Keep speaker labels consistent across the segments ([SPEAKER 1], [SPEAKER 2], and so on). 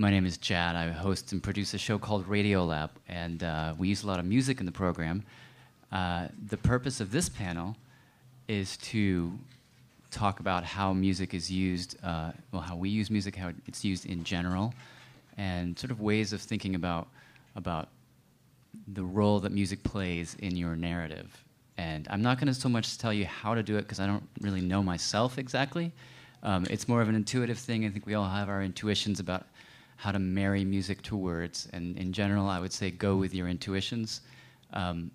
[SPEAKER 1] My name is Jad. I host and produce a show called Radio Lab, and uh, we use a lot of music in the program. Uh, the purpose of this panel is to talk about how music is used, uh, well, how we use music, how it's used in general, and sort of ways of thinking about about the role that music plays in your narrative. And I'm not going to so much tell you how to do it because I don't really know myself exactly. Um, it's more of an intuitive thing. I think we all have our intuitions about how to marry music to words. And in general, I would say go with your intuitions. Um,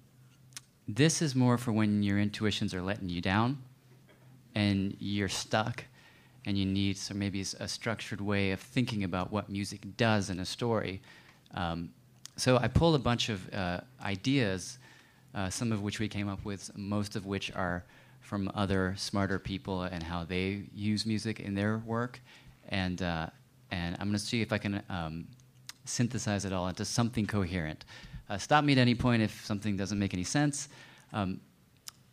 [SPEAKER 1] this is more for when your intuitions are letting you down and you're stuck and you need some maybe a structured way of thinking about what music does in a story. Um, so I pulled a bunch of uh, ideas, uh, some of which we came up with, most of which are from other smarter people and how they use music in their work. And, uh, and I'm going to see if I can um, synthesize it all into something coherent. Uh, stop me at any point if something doesn't make any sense. Um,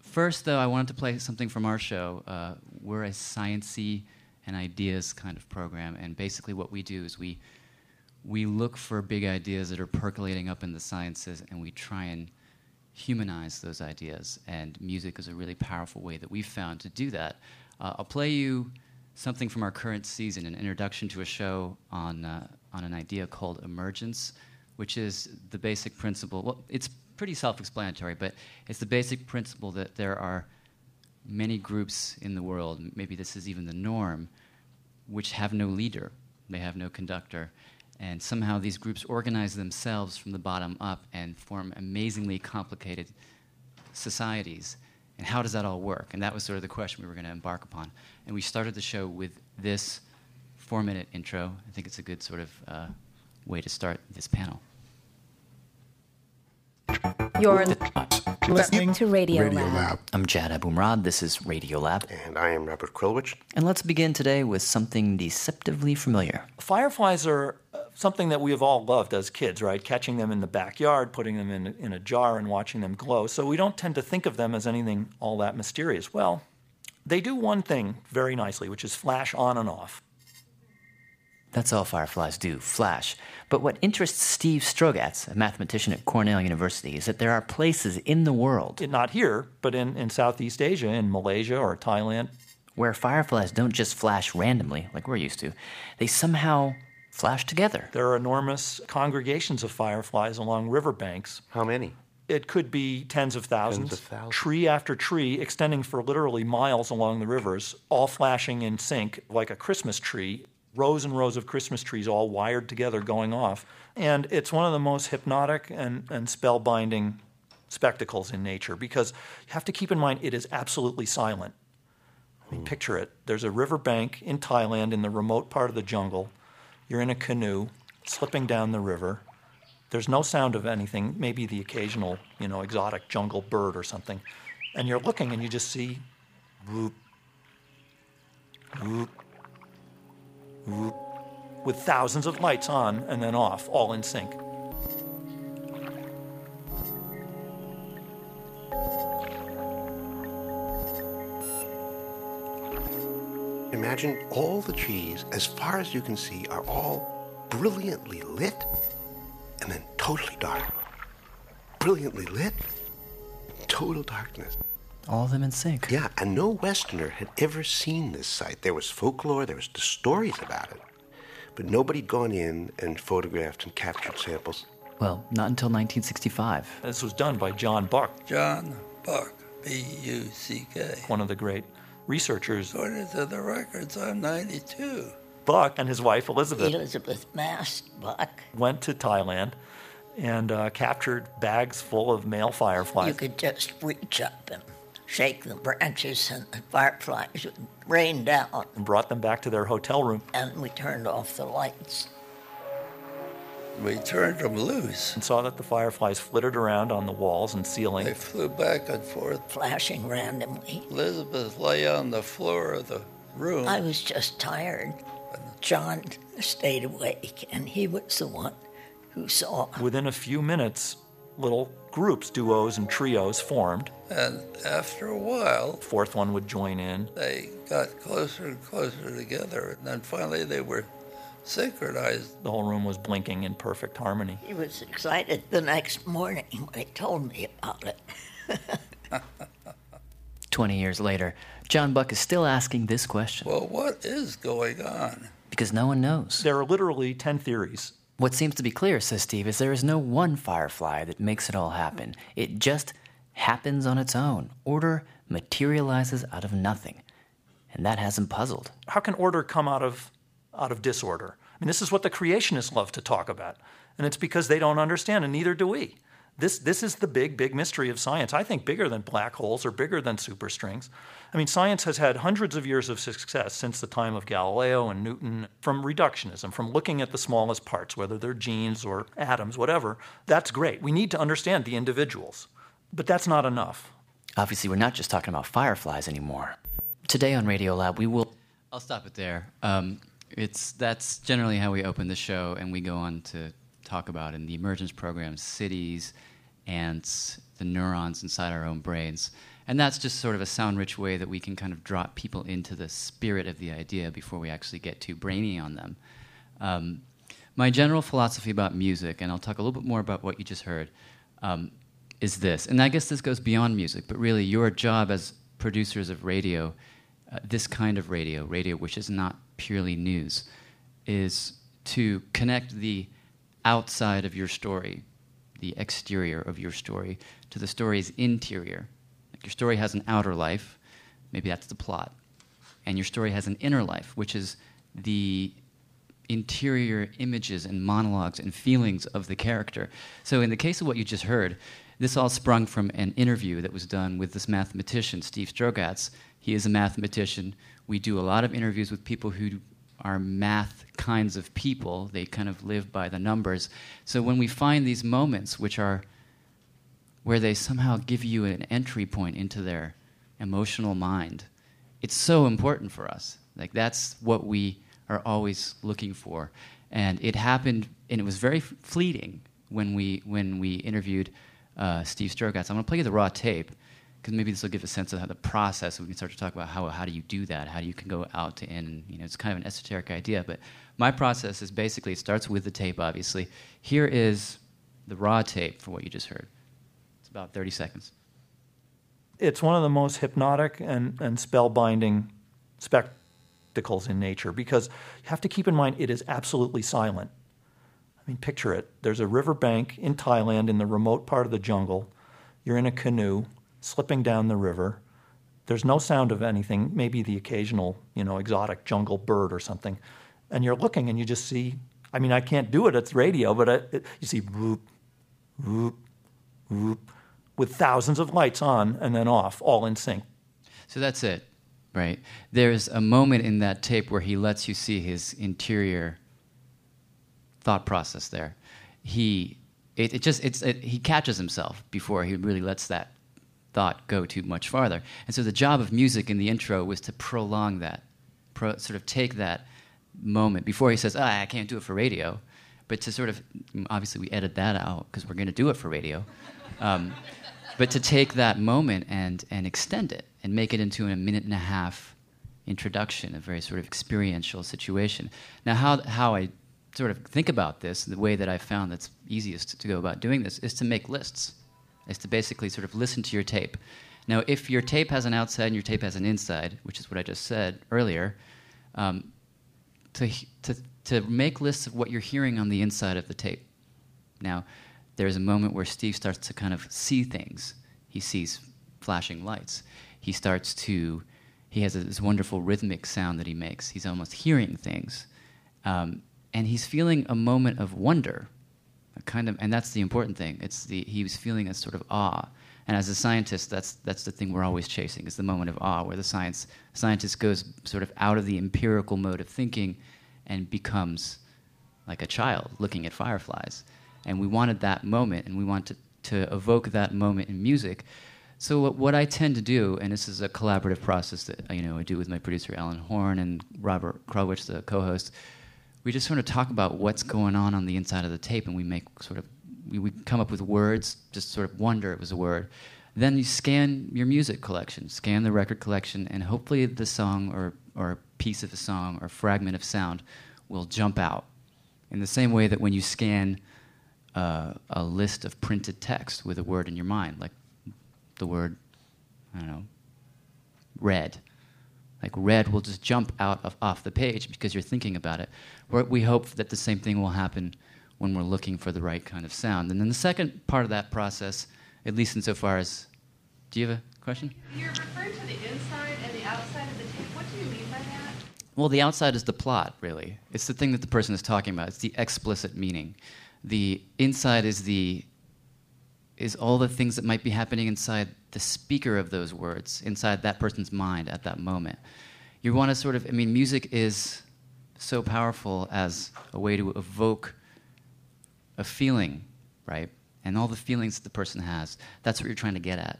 [SPEAKER 1] first, though, I wanted to play something from our show. Uh, we're a sciency and ideas kind of program, and basically what we do is we we look for big ideas that are percolating up in the sciences, and we try and humanize those ideas. And music is a really powerful way that we've found to do that. Uh, I'll play you something from our current season, an introduction to a show on uh, on an idea called emergence, which is the basic principle. Well, it's pretty self-explanatory, but it's the basic principle that there are many groups in the world, maybe this is even the norm, which have no leader, they have no conductor, and somehow these groups organize themselves from the bottom up and form amazingly complicated societies. And how does that all work? And that was sort of the question we were going to embark upon. And we started the show with this four minute intro. I think it's a good sort of uh, way to start this panel.
[SPEAKER 2] You're listening to Radio,
[SPEAKER 3] Radio
[SPEAKER 2] Lab.
[SPEAKER 3] Lab.
[SPEAKER 1] I'm Jad Abumrad. This is Radio Lab.
[SPEAKER 3] And I am Robert Krulwich.
[SPEAKER 1] And let's begin today with something deceptively familiar.
[SPEAKER 4] Fireflies are uh, something that we have all loved as kids, right? Catching them in the backyard, putting them in, in a jar, and watching them glow. So we don't tend to think of them as anything all that mysterious. Well, they do one thing very nicely, which is flash on and off.
[SPEAKER 1] That's all fireflies do, flash. But what interests Steve Strogatz, a mathematician at Cornell University, is that there are places in the world,
[SPEAKER 4] not here, but in, in Southeast Asia, in Malaysia or Thailand.
[SPEAKER 1] where fireflies don't just flash randomly, like we're used to. They somehow flash together.
[SPEAKER 4] There are enormous congregations of fireflies along riverbanks.
[SPEAKER 3] How many?
[SPEAKER 4] It could be tens of thousands,
[SPEAKER 3] of thousands.
[SPEAKER 4] tree after tree, extending for literally miles along the rivers, all flashing in sync like a Christmas tree. Rows and rows of Christmas trees all wired together going off. And it's one of the most hypnotic and, and spellbinding spectacles in nature because you have to keep in mind it is absolutely silent. I mean, hmm. picture it. There's a riverbank in Thailand in the remote part of the jungle. You're in a canoe slipping down the river. There's no sound of anything, maybe the occasional, you know, exotic jungle bird or something. And you're looking and you just see whoop, whoop, whoop, with thousands of lights on and then off, all in sync.
[SPEAKER 3] Imagine all the trees, as far as you can see, are all brilliantly lit and then totally dark. Brilliantly lit, total darkness.
[SPEAKER 1] All of them in sync.
[SPEAKER 3] Yeah, and no Westerner had ever seen this sight. There was folklore, there was the stories about it. But nobody'd gone in and photographed and captured samples.
[SPEAKER 1] Well, not until 1965.
[SPEAKER 4] This was done by John Buck,
[SPEAKER 5] John Buck, B U C K.
[SPEAKER 4] one of the great researchers.
[SPEAKER 5] According to the records, I'm 92.
[SPEAKER 4] Buck and his wife Elizabeth
[SPEAKER 6] Elizabeth Mast Buck.
[SPEAKER 4] went to Thailand and uh, captured bags full of male fireflies.
[SPEAKER 6] You could just reach up and shake the branches, and the fireflies would rain down.
[SPEAKER 4] and brought them back to their hotel room
[SPEAKER 6] And we turned off the lights.
[SPEAKER 5] We turned them loose.
[SPEAKER 4] and saw that the fireflies flittered around on the walls and ceiling.
[SPEAKER 5] They flew back and forth.
[SPEAKER 6] flashing randomly.
[SPEAKER 5] Elizabeth lay on the floor of the room.
[SPEAKER 6] I was just tired. John stayed awake, and he was the one who saw.
[SPEAKER 4] Within a few minutes, little groups, duos, and trios formed.
[SPEAKER 5] And after a while,
[SPEAKER 4] Fourth one would join in.
[SPEAKER 5] they got closer and closer together. And then finally, they were synchronized.
[SPEAKER 4] The whole room was blinking in perfect harmony.
[SPEAKER 6] He was excited the next morning when he told me about it.
[SPEAKER 1] 20 years later, John Buck is still asking this question
[SPEAKER 5] Well, what is going on?
[SPEAKER 1] because no one knows.
[SPEAKER 4] There are literally 10 theories.
[SPEAKER 1] What seems to be clear, says Steve, is there is no one firefly that makes it all happen. It just happens on its own. Order materializes out of nothing. And that has him puzzled.
[SPEAKER 4] How can order come out of, out of disorder? I mean, this is what the creationists love to talk about. And it's because they don't understand, and neither do we. This, this is the big, big mystery of science. I think bigger than black holes or bigger than superstrings. I mean, science has had hundreds of years of success since the time of Galileo and Newton from reductionism, from looking at the smallest parts, whether they're genes or atoms, whatever. That's great. We need to understand the individuals. But that's not enough.
[SPEAKER 1] Obviously, we're not just talking about fireflies anymore. Today on Radiolab, we will. I'll stop it there. Um, it's that's generally how we open the show, and we go on to talk about in the emergence program cities, ants, the neurons inside our own brains, and that's just sort of a sound-rich way that we can kind of drop people into the spirit of the idea before we actually get too brainy on them. Um, my general philosophy about music, and I'll talk a little bit more about what you just heard, um, is this. And I guess this goes beyond music, but really your job as producers of radio, uh, this kind of radio, radio which is not purely news, is to connect the outside of your story, the exterior of your story, to the story's interior. Like your story has an outer life, maybe that's the plot, and your story has an inner life, which is the interior images and monologues and feelings of the character. So, in the case of what you just heard, this all sprung from an interview that was done with this mathematician, Steve Strogatz. He is a mathematician. We do a lot of interviews with people who are math kinds of people. They kind of live by the numbers. So, when we find these moments, which are where they somehow give you an entry point into their emotional mind, it's so important for us. Like, that's what we are always looking for. And it happened, and it was very fleeting when we, when we interviewed uh, Steve Strogatz. I'm going to play you the raw tape because maybe this will give a sense of how the process. We can start to talk about how, how do you do that? How do you can go out to in? And, you know, it's kind of an esoteric idea, but my process is basically it starts with the tape. Obviously, here is the raw tape for what you just heard. It's about 30 seconds.
[SPEAKER 4] It's one of the most hypnotic and, and spellbinding spectacles in nature because you have to keep in mind it is absolutely silent. I mean, picture it. There's a riverbank in Thailand in the remote part of the jungle. You're in a canoe slipping down the river. There's no sound of anything, maybe the occasional, you know, exotic jungle bird or something. And you're looking and you just see, I mean, I can't do it, it's radio, but it, you see whoop, whoop, whoop, with thousands of lights on and then off, all in sync.
[SPEAKER 1] So that's it, right? There's a moment in that tape where he lets you see his interior thought process there. He, it, it just, it's, it, he catches himself before he really lets that thought go too much farther. And so the job of music in the intro was to prolong that, pro, sort of take that moment before he says, ah, I can't do it for radio, but to sort of, obviously we edit that out because we're going to do it for radio. Um, but to take that moment and, and extend it and make it into a minute and a half introduction, a very sort of experiential situation. Now, how, how I sort of think about this, the way that I found that's easiest to go about doing this is to make lists, is to basically sort of listen to your tape. Now, if your tape has an outside and your tape has an inside, which is what I just said earlier, um, to, to, to make lists of what you're hearing on the inside of the tape. Now, there's a moment where Steve starts to kind of see things. He sees flashing lights. He starts to, he has this wonderful rhythmic sound that he makes. He's almost hearing things. Um, and he's feeling a moment of wonder, kind of, and that's the important thing. It's the, he was feeling a sort of awe. And as a scientist, that's, that's the thing we're always chasing, is the moment of awe, where the science, scientist goes sort of out of the empirical mode of thinking and becomes like a child looking at fireflies and we wanted that moment and we want to, to evoke that moment in music so what, what, i tend to do and this is a collaborative process that you know i do with my producer ellen horne and robert krulwich the co-host we just sort of talk about what's going on on the inside of the tape and we make sort of we, we come up with words just sort of wonder it was a word then you scan your music collection scan the record collection and hopefully the song or, or piece of a song or fragment of sound will jump out. In the same way that when you scan uh, a list of printed text with a word in your mind, like the word, I don't know, red. Like red will just jump out of, off the page because you're thinking about it. We're, we hope that the same thing will happen when we're looking for the right kind of sound. And then the second part of that process, at least insofar as, do you have a question?
[SPEAKER 7] You're referring to the inside and the outside of the tape. What do you mean by that?
[SPEAKER 1] Well, the outside is the plot, really. It's the thing that the person is talking about. It's the explicit meaning. The inside is the is all the things that might be happening inside the speaker of those words, inside that person's mind at that moment. You want to sort of, I mean, music is so powerful as a way to evoke a feeling, right? And all the feelings that the person has. That's what you're trying to get at.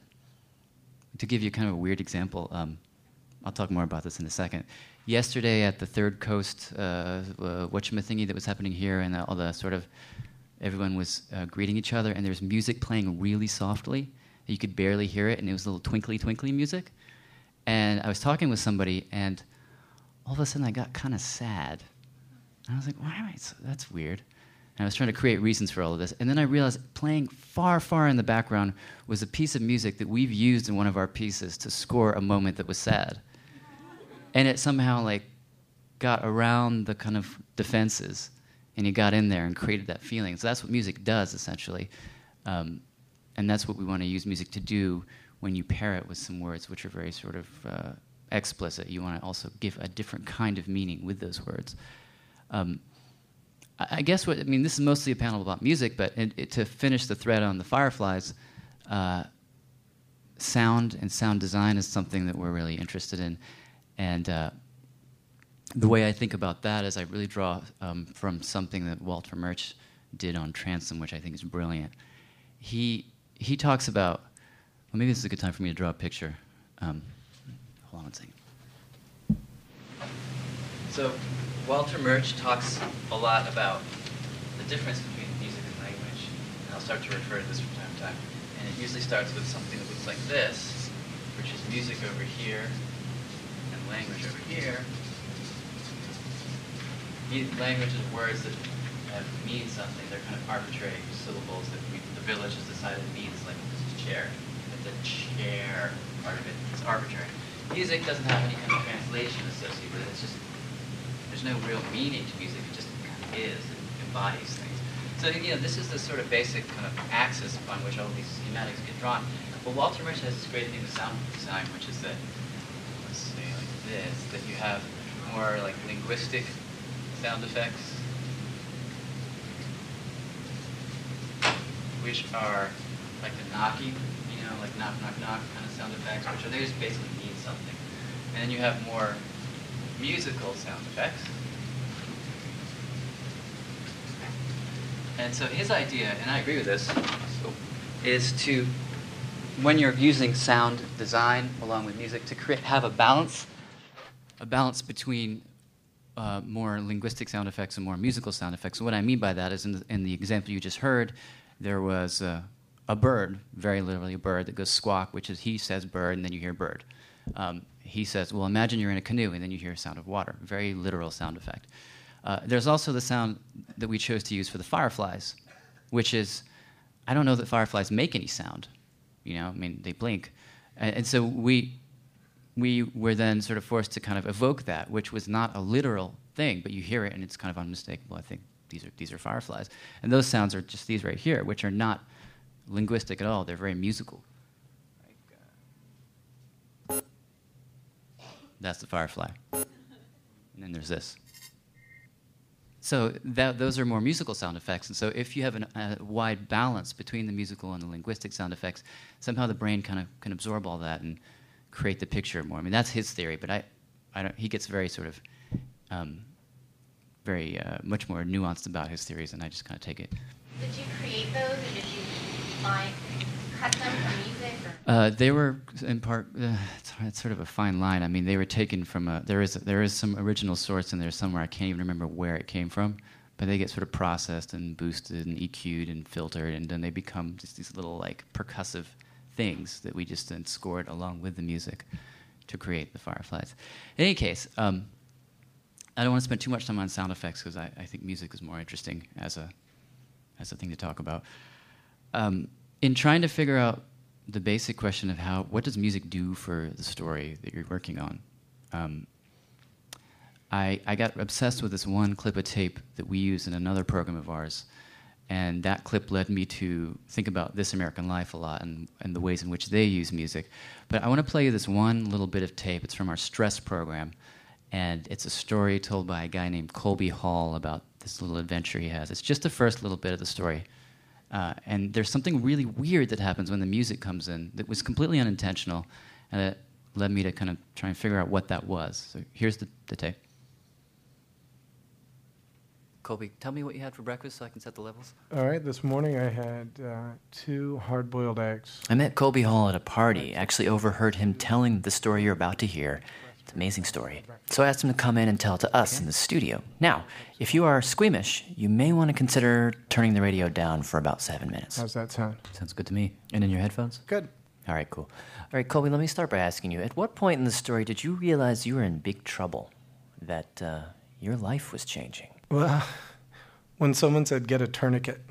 [SPEAKER 1] To give you kind of a weird example, um, I'll talk more about this in a second. Yesterday at the Third Coast, uh, uh, whatchamathingy that was happening here, and all the sort of everyone was uh, greeting each other, and there was music playing really softly. You could barely hear it, and it was a little twinkly, twinkly music. And I was talking with somebody, and all of a sudden I got kind of sad. And I was like, why am I so, that's weird. And I was trying to create reasons for all of this. And then I realized playing far, far in the background was a piece of music that we've used in one of our pieces to score a moment that was sad. And it somehow like got around the kind of defenses and he got in there and created that feeling. So that's what music does essentially. Um, and that's what we want to use music to do when you pair it with some words which are very sort of uh, explicit. You want to also give a different kind of meaning with those words. Um, I guess what I mean. This is mostly a panel about music, but it, it, to finish the thread on the Fireflies, uh, sound and sound design is something that we're really interested in, and uh, the way I think about that is I really draw um, from something that Walter Murch did on Transom, which I think is brilliant. He he talks about. Well, maybe this is a good time for me to draw a picture. Um, hold on one second. So, Walter Murch talks a lot about the difference between music and language, and I'll start to refer to this from time to time. And it usually starts with something that looks like this, which is music over here and language over here language is words that have, mean something. They're kind of arbitrary syllables that we, the village has decided means, like this is chair. But the chair part of it is arbitrary. Music doesn't have any kind of translation associated with it. It's just, there's no real meaning to music. It just kind of is. It embodies things. So, you know, this is the sort of basic kind of axis upon which all these schematics get drawn. But Walter Murch has this great thing with sound design, which is that, let's say like this, that you have more like linguistic sound effects, which are like the knocking, you know, like knock, knock, knock kind of sound effects, which are they just basically mean something. And then you have more musical sound effects. And so his idea, and I agree with this, is to, when you're using sound design along with music, to create have a balance, a balance between uh, more linguistic sound effects and more musical sound effects. what I mean by that is in the, in the example you just heard, there was uh, a bird, very literally a bird, that goes squawk, which is he says bird, and then you hear bird. Um, he says, well, imagine you're in a canoe, and then you hear a sound of water. Very literal sound effect. Uh, there's also the sound that we chose to use for the fireflies, which is, I don't know that fireflies make any sound. You know, I mean, they blink. And, and so we, we were then sort of forced to kind of evoke that, which was not a literal thing, but you hear it and it's kind of unmistakable. I think these are these are fireflies, and those sounds are just these right here, which are not linguistic at all. They're very musical. That's the firefly, and then there's this. So that, those are more musical sound effects, and so if you have an, a wide balance between the musical and the linguistic sound effects, somehow the brain kind of can absorb all that and create the picture more. I mean, that's his theory, but I, I don't, he gets very sort of, um, very uh, much more nuanced about his theories, and I just kind of take it.
[SPEAKER 7] Did you create those, or did you find cut them from music?
[SPEAKER 1] Uh, they were in part. Uh, it's, it's, sort of a fine line. I mean, they were taken from a. There is there is some original source in there somewhere. I can't even remember where it came from, but they get sort of processed and boosted and EQ'd and filtered, and then they become just these little like percussive things that we just then scored along with the music to create the fireflies. In any case, um, I don't want to spend too much time on sound effects because I, I think music is more interesting as a as a thing to talk about. Um, in trying to figure out the basic question of how what does music do for the story that you're working on, um, I, I got obsessed with this one clip of tape that we use in another program of ours. And that clip led me to think about This American Life a lot and, and the ways in which they use music. But I want to play you this one little bit of tape. It's from our stress program. And it's a story told by a guy named Colby Hall about this little adventure he has. It's just the first little bit of the story. Uh, and there's something really weird that happens when the music comes in that was completely unintentional. And it led me to kind of try and figure out what that was. So here's the, the tape. Colby, tell me what you had for breakfast so I can set the levels.
[SPEAKER 8] All right, this morning I had uh, two hard boiled eggs.
[SPEAKER 9] I met Colby Hall at a party. Actually, overheard him telling the story you're about to hear. It's an amazing story. So I asked him to come in and tell it to us in the studio. Now, if you are squeamish, you may want to consider turning the radio down for about seven minutes.
[SPEAKER 8] How's that sound?
[SPEAKER 1] Sounds good to me. And in your headphones?
[SPEAKER 8] Good.
[SPEAKER 9] All right, cool. All right, Colby, let me start by asking you at what point in the story did you realize you were in big trouble? That uh, your life was changing?
[SPEAKER 8] Well, when someone said, get a tourniquet.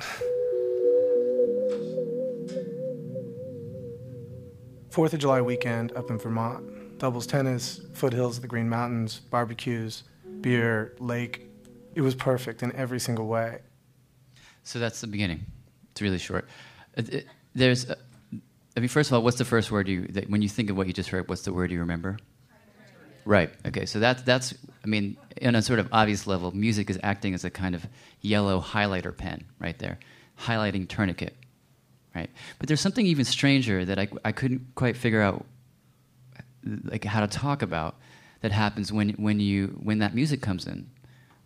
[SPEAKER 8] Fourth of July weekend up in Vermont. Doubles tennis, foothills of the Green Mountains, barbecues, beer, lake. It was perfect in every single way.
[SPEAKER 1] So that's the beginning. It's really short. There's, uh, I mean, first of all, what's the first word you, when you think of what you just heard, what's the word you remember? Right. Okay. So that's that's. I mean, in a sort of obvious level, music is acting as a kind of yellow highlighter pen right there, highlighting tourniquet. Right. But there's something even stranger that I I couldn't quite figure out, like how to talk about, that happens when when you when that music comes in.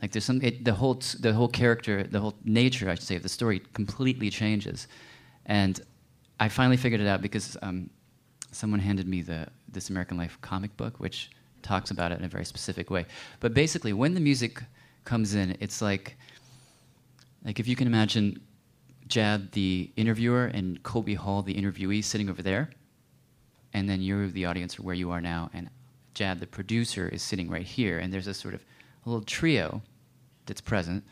[SPEAKER 1] Like there's some it, the whole the whole character the whole nature I should say of the story completely changes, and I finally figured it out because um, someone handed me the This American Life comic book, which talks about it in a very specific way. But basically, when the music comes in, it's like like if you can imagine Jad, the interviewer, and Colby Hall, the interviewee, sitting over there, and then you're the audience, where you are now, and Jad, the producer, is sitting right here, and there's a sort of a little trio that's present.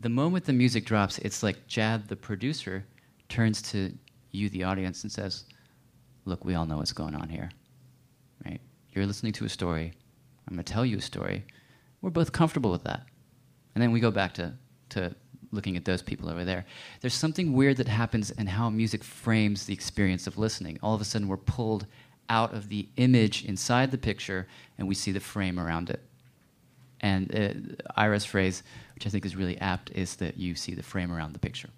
[SPEAKER 1] The moment the music drops, it's like Jad, the producer, turns to you, the audience, and says, Look, we all know what's going on here. Right? You're listening to a story. I'm going to tell you a story. We're both comfortable with that. And then we go back to, to looking at those people over there. There's something weird that happens in how music frames the experience of listening. All of a sudden, we're pulled out of the image inside the picture and we see the frame around it. And uh, Ira's phrase, which I think is really apt, is that you see the frame around the picture.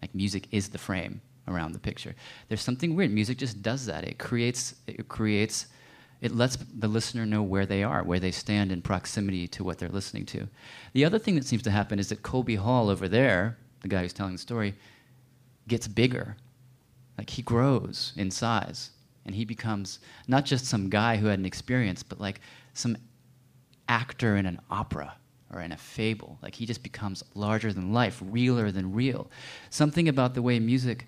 [SPEAKER 1] Like music is the frame around the picture. There's something weird. Music just does that. It creates. It creates. It lets the listener know where they are, where they stand in proximity to what they're listening to. The other thing that seems to happen is that Colby Hall over there, the guy who's telling the story, gets bigger. Like he grows in size, and he becomes not just some guy who had an experience, but like some actor in an opera or in a fable. Like he just becomes larger than life, realer than real. Something about the way music.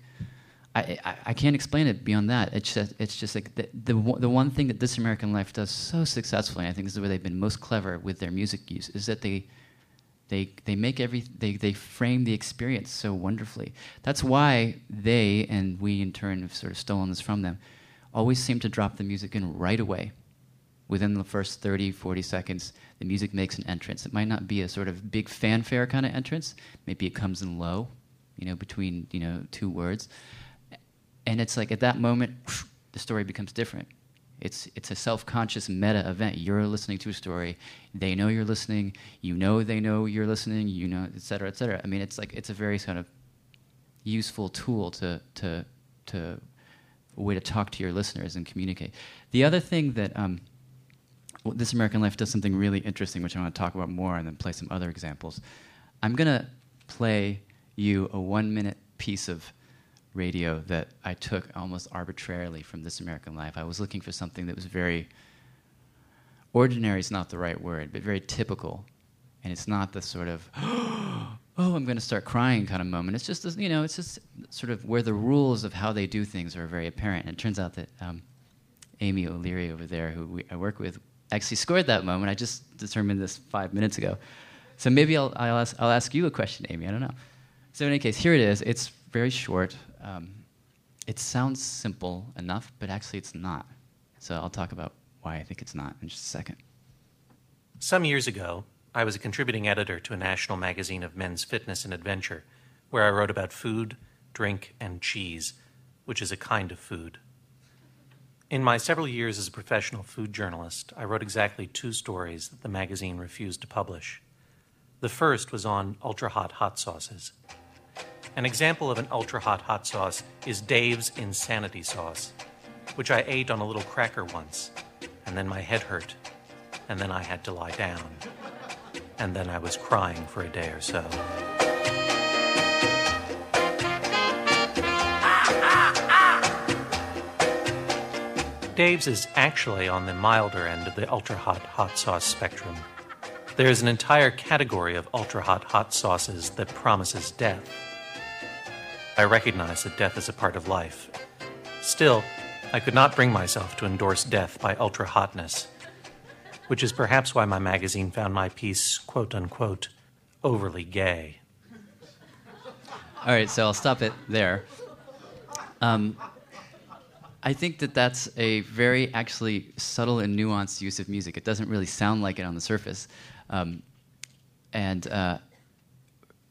[SPEAKER 1] I, I, can't explain it beyond that. It's just, it's just like the, the, the one thing that This American Life does so successfully, and I think this is where they've been most clever with their music use, is that they, they, they make every, they, they frame the experience so wonderfully. That's why they, and we in turn have sort of stolen this from them, always seem to drop the music in right away within the first 30, 40 seconds, the music makes an entrance. It might not be a sort of big fanfare kind of entrance. Maybe it comes in low, you know, between, you know, two words. And it's like at that moment, the story becomes different. It's, it's a self-conscious meta event. You're listening to a story. They know you're listening. You know they know you're listening. You know, et cetera, et cetera. I mean, it's like it's a very kind of useful tool to, to, to a way to talk to your listeners and communicate. The other thing that um, well, This American Life does something really interesting, which I want to talk about more and then play some other examples. I'm going to play you a one minute piece of radio that I took almost arbitrarily from This American Life. I was looking for something that was very ordinary, is not the right word, but very typical. And it's not the sort of, oh, I'm going to start crying kind of moment. It's just, you know, it's just sort of where the rules of how they do things are very apparent. And it turns out that um, Amy O'Leary over there, who we, I work with, actually scored that moment. I just determined this five minutes ago. So maybe I'll, I'll, ask, I'll ask you a question, Amy. I don't know. So, in any case, here it is. It's very short. Um, it sounds simple enough, but actually it's not. So, I'll talk about why I think it's not in just a second.
[SPEAKER 10] Some years ago, I was a contributing editor to a national magazine of men's fitness and adventure, where I wrote about food, drink, and cheese, which is a kind of food. In my several years as a professional food journalist, I wrote exactly two stories that the magazine refused to publish. The first was on ultra hot hot sauces. An example of an ultra hot hot sauce is Dave's Insanity Sauce, which I ate on a little cracker once, and then my head hurt, and then I had to lie down, and then I was crying for a day or so. Dave's is actually on the milder end of the ultra hot hot sauce spectrum. There is an entire category of ultra hot hot sauces that promises death. I recognize that death is a part of life. Still, I could not bring myself to endorse death by ultra hotness, which is perhaps why my magazine found my piece, quote unquote, overly gay.
[SPEAKER 1] All right, so I'll stop it there. Um, I think that that's a very actually subtle and nuanced use of music. It doesn't really sound like it on the surface. Um, and uh,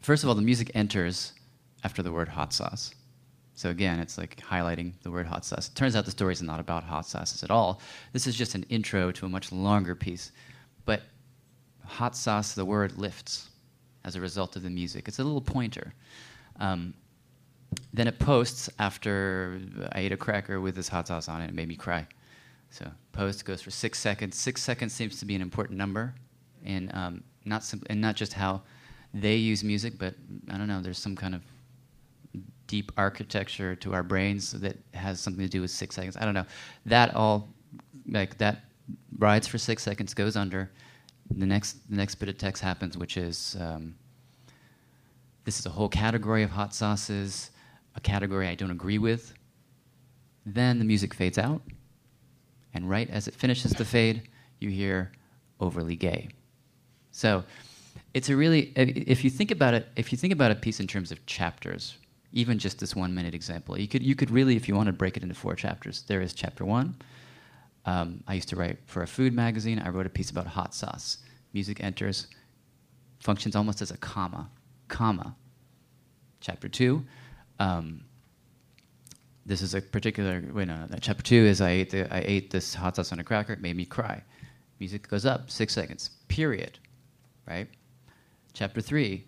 [SPEAKER 1] first of all, the music enters after the word hot sauce. So again, it's like highlighting the word hot sauce. It turns out the story is not about hot sauces at all. This is just an intro to a much longer piece. But hot sauce, the word lifts as a result of the music. It's a little pointer. Um, then it posts after I ate a cracker with this hot sauce on it. It made me cry. So post goes for six seconds. Six seconds seems to be an important number, and um, not and not just how they use music, but I don't know. There's some kind of deep architecture to our brains that has something to do with six seconds. I don't know. That all like that rides for six seconds, goes under. The next the next bit of text happens, which is um, this is a whole category of hot sauces, a category I don't agree with. Then the music fades out, and right as it finishes the fade, you hear overly gay. So it's a really if you think about it, if you think about a piece in terms of chapters, even just this one minute example, you could you could really, if you want to break it into four chapters, there is chapter one. Um, I used to write for a food magazine. I wrote a piece about hot sauce. Music enters, functions almost as a comma, comma. Chapter two. Um, this is a particular. Wait, no, no. Chapter two is I ate the, I ate this hot sauce on a cracker. It made me cry. Music goes up six seconds. Period. Right. Chapter three.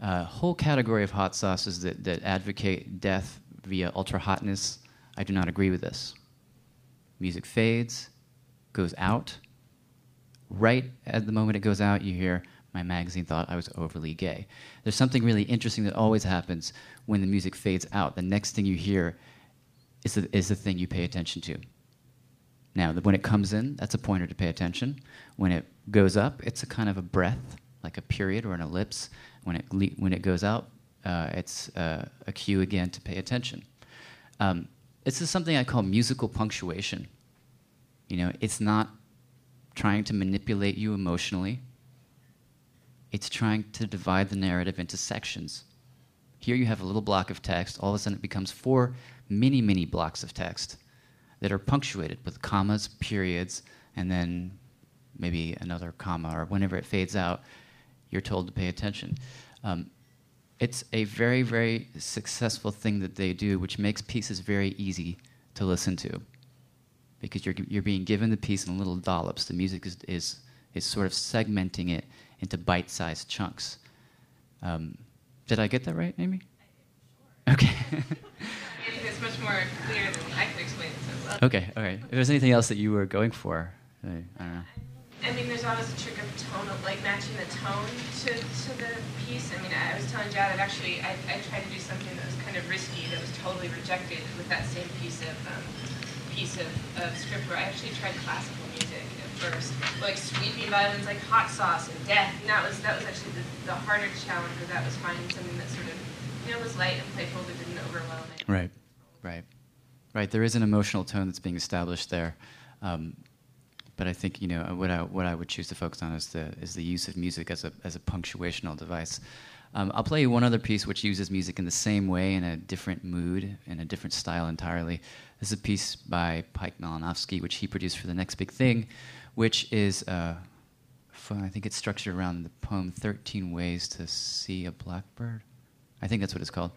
[SPEAKER 1] Uh, whole category of hot sauces that, that advocate death via ultra hotness. I do not agree with this. Music fades, goes out. Right at the moment it goes out, you hear, My magazine thought I was overly gay. There's something really interesting that always happens when the music fades out. The next thing you hear is the, is the thing you pay attention to. Now, when it comes in, that's a pointer to pay attention. When it goes up, it's a kind of a breath, like a period or an ellipse. When it, when it goes out, uh, it's uh, a cue again to pay attention. Um, this is something I call musical punctuation. You know, it's not trying to manipulate you emotionally. It's trying to divide the narrative into sections. Here you have a little block of text. All of a sudden, it becomes four mini, mini blocks of text that are punctuated with commas, periods, and then maybe another comma, or whenever it fades out, you're told to pay attention. Um, it's a very, very successful thing that they do, which makes pieces very easy to listen to. Because you're, you're being given the piece in little dollops. The music is, is, is sort of segmenting it into bite sized chunks. Um, did I get that right, Amy? Okay.
[SPEAKER 11] it's much more clear than I could explain it so well.
[SPEAKER 1] Okay, all right. If there's anything else that you were going for, I, I don't know.
[SPEAKER 11] I mean, there's always a trick of tone, of like matching the tone to, to the piece. I mean, I was telling Jad that actually I, I tried to do something that was kind of risky, that was totally rejected with that same piece of um, piece of, of script where I actually tried classical music at first, like sweeping violins, like hot sauce and death. And that was that was actually the, the harder challenge. Where that was finding something that sort of you know was light and playful but didn't overwhelm it.
[SPEAKER 1] Right, right, right. There is an emotional tone that's being established there. Um, but I think you know what I what I would choose to focus on is the is the use of music as a as a punctuational device. Um, I'll play you one other piece which uses music in the same way in a different mood in a different style entirely. This is a piece by Pike Malinovsky which he produced for the next big thing, which is. Uh, I think it's structured around the poem 13 Ways to See a Blackbird. I think that's what it's called.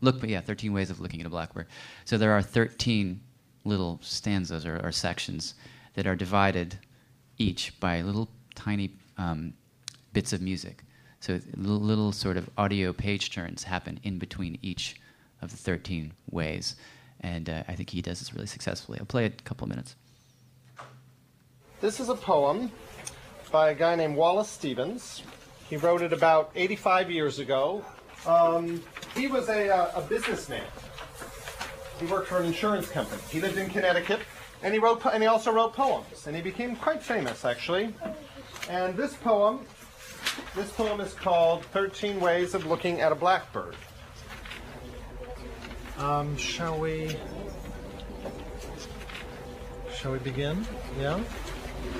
[SPEAKER 1] Look, but yeah, 13 Ways of Looking at a Blackbird. So there are 13 little stanzas or, or sections that are divided each by little tiny um, bits of music. So little, little, sort of audio page turns happen in between each of the 13 ways. And uh, I think he does this really successfully. I'll play it a couple of minutes.
[SPEAKER 12] This is a poem by a guy named Wallace Stevens. He wrote it about 85 years ago. Um, he was a, uh, a businessman. He worked for an insurance company. He lived in Connecticut, and he wrote and he also wrote poems. And he became quite famous, actually. And this poem, this poem is called 13 Ways of Looking at a Blackbird. Um, shall we? Shall we begin? Yeah.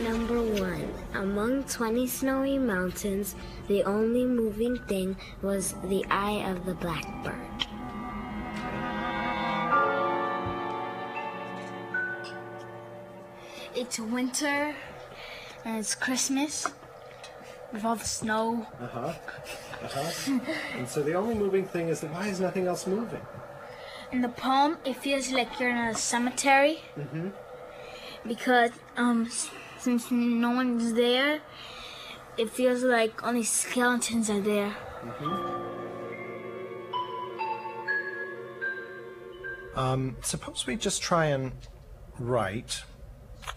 [SPEAKER 13] Number one, among 20 snowy mountains, the only moving thing was the eye of the blackbird.
[SPEAKER 14] It's winter and it's Christmas with all the snow.
[SPEAKER 12] Uh huh. Uh huh. and so the only moving thing is that why is nothing else moving?
[SPEAKER 14] In the poem, it feels like you're in a cemetery.
[SPEAKER 12] Mm-hmm.
[SPEAKER 14] Because um, since no one's there, it feels like only skeletons are there.
[SPEAKER 12] Mm-hmm. Um, suppose we just try and write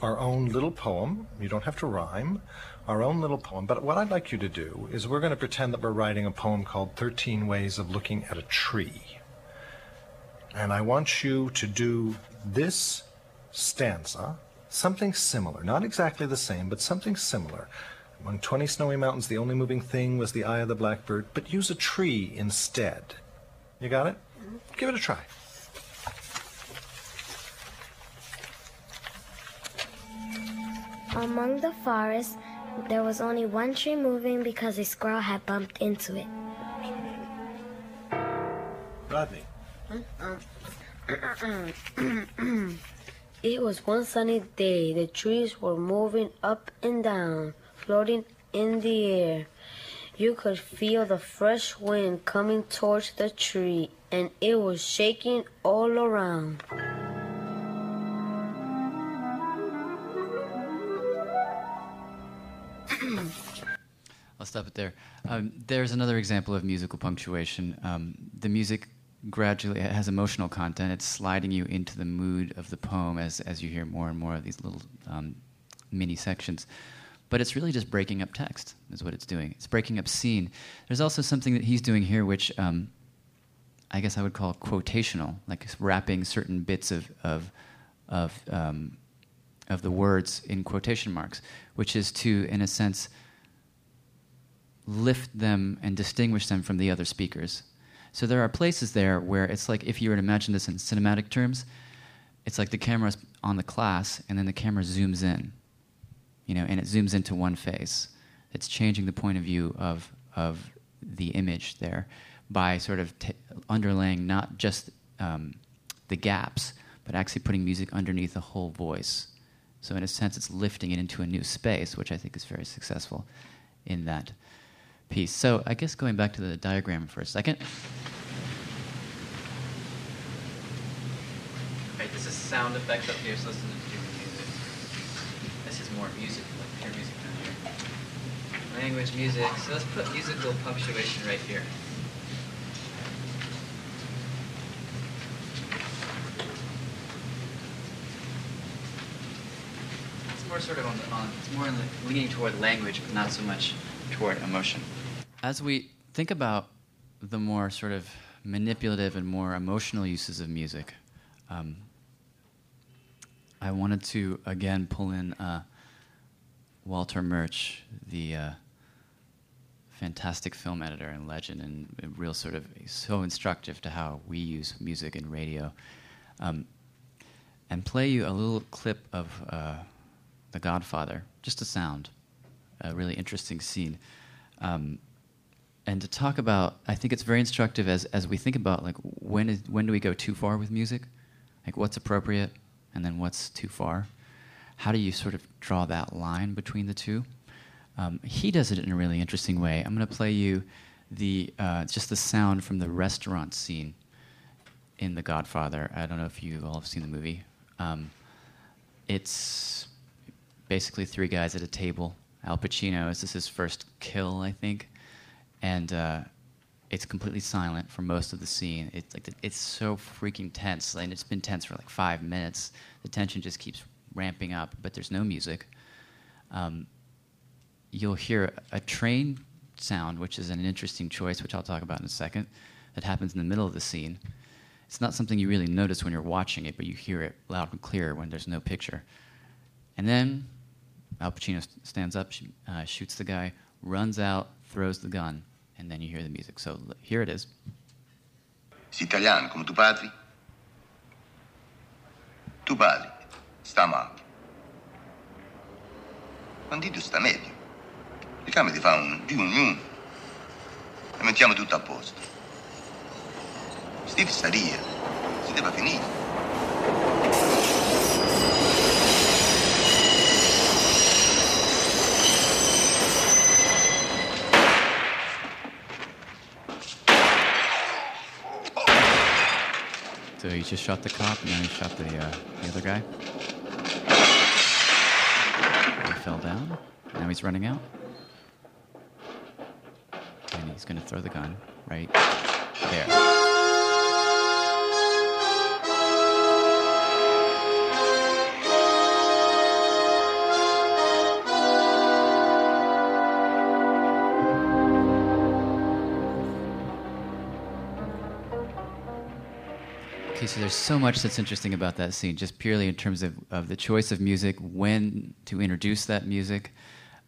[SPEAKER 12] our own little poem. You don't have to rhyme. Our own little poem. But what I'd like you to do is we're going to pretend that we're writing a poem called 13 Ways of Looking at a Tree. And I want you to do this stanza, something similar, not exactly the same, but something similar. Among 20 snowy mountains, the only moving thing was the eye of the blackbird, but use a tree instead. You got it? Mm-hmm. Give it a try.
[SPEAKER 13] Among the forest, there was only one tree moving because a squirrel had bumped into it.
[SPEAKER 12] Rodney.
[SPEAKER 15] it was one sunny day. The trees were moving up and down, floating in the air. You could feel the fresh wind coming towards the tree, and it was shaking all around.
[SPEAKER 1] I'll stop it there. Um, there's another example of musical punctuation. Um, the music gradually has emotional content. It's sliding you into the mood of the poem as, as you hear more and more of these little um, mini sections. But it's really just breaking up text, is what it's doing. It's breaking up scene. There's also something that he's doing here, which um, I guess I would call quotational, like wrapping certain bits of, of, of, um, of the words in quotation marks, which is to, in a sense, lift them and distinguish them from the other speakers. So there are places there where it's like if you were to imagine this in cinematic terms, it's like the camera's on the class and then the camera zooms in, you know, and it zooms into one face. It's changing the point of view of of the image there by sort of t- underlaying not just um, the gaps, but actually putting music underneath the whole voice. So in a sense, it's lifting it into a new space, which I think is very successful in that piece. So I guess going back to the diagram for a second. Right, this is sound effects up here, so listen to music. This is more music, like pure music down here. Language, music. So let's put musical punctuation right here. It's more sort of on, on it's more leaning toward language, but not so much toward emotion. As we think about the more sort of manipulative and more emotional uses of music, um, I wanted to again pull in uh, Walter Murch, the uh, fantastic film editor and legend, and real sort of so instructive to how we use music and radio, um, and play you a little clip of uh, The Godfather. Just a sound, a really interesting scene. Um, and to talk about, I think it's very instructive as, as we think about like when is when do we go too far with music, like what's appropriate, and then what's too far. How do you sort of draw that line between the two? Um, he does it in a really interesting way. I'm going to play you the uh, just the sound from the restaurant scene in The Godfather. I don't know if you all have seen the movie. Um, it's basically three guys at a table. Al Pacino is this his first kill, I think, and uh, it's completely silent for most of the scene. It's like it's so freaking tense, and it's been tense for like five minutes. The tension just keeps ramping up, but there's no music. Um, you'll hear a train sound, which is an interesting choice, which I'll talk about in a second, that happens in the middle of the scene. It's not something you really notice when you're watching it, but you hear it loud and clear when there's no picture. And then Al Pacino st- stands up, sh- uh, shoots the guy, runs out, throws the gun, and then you hear the music. So l- here it is.
[SPEAKER 16] Sei italiano come tuo padre? Tuo padre sta male. Bandito sta meglio. Il cambio ti fa un di e mettiamo tutto a posto. Steve sta via. Si deve finire.
[SPEAKER 1] So he just shot the cop, and then he shot the, uh, the other guy. He fell down. Now he's running out. And he's going to throw the gun right there. So there's so much that's interesting about that scene, just purely in terms of, of the choice of music, when to introduce that music.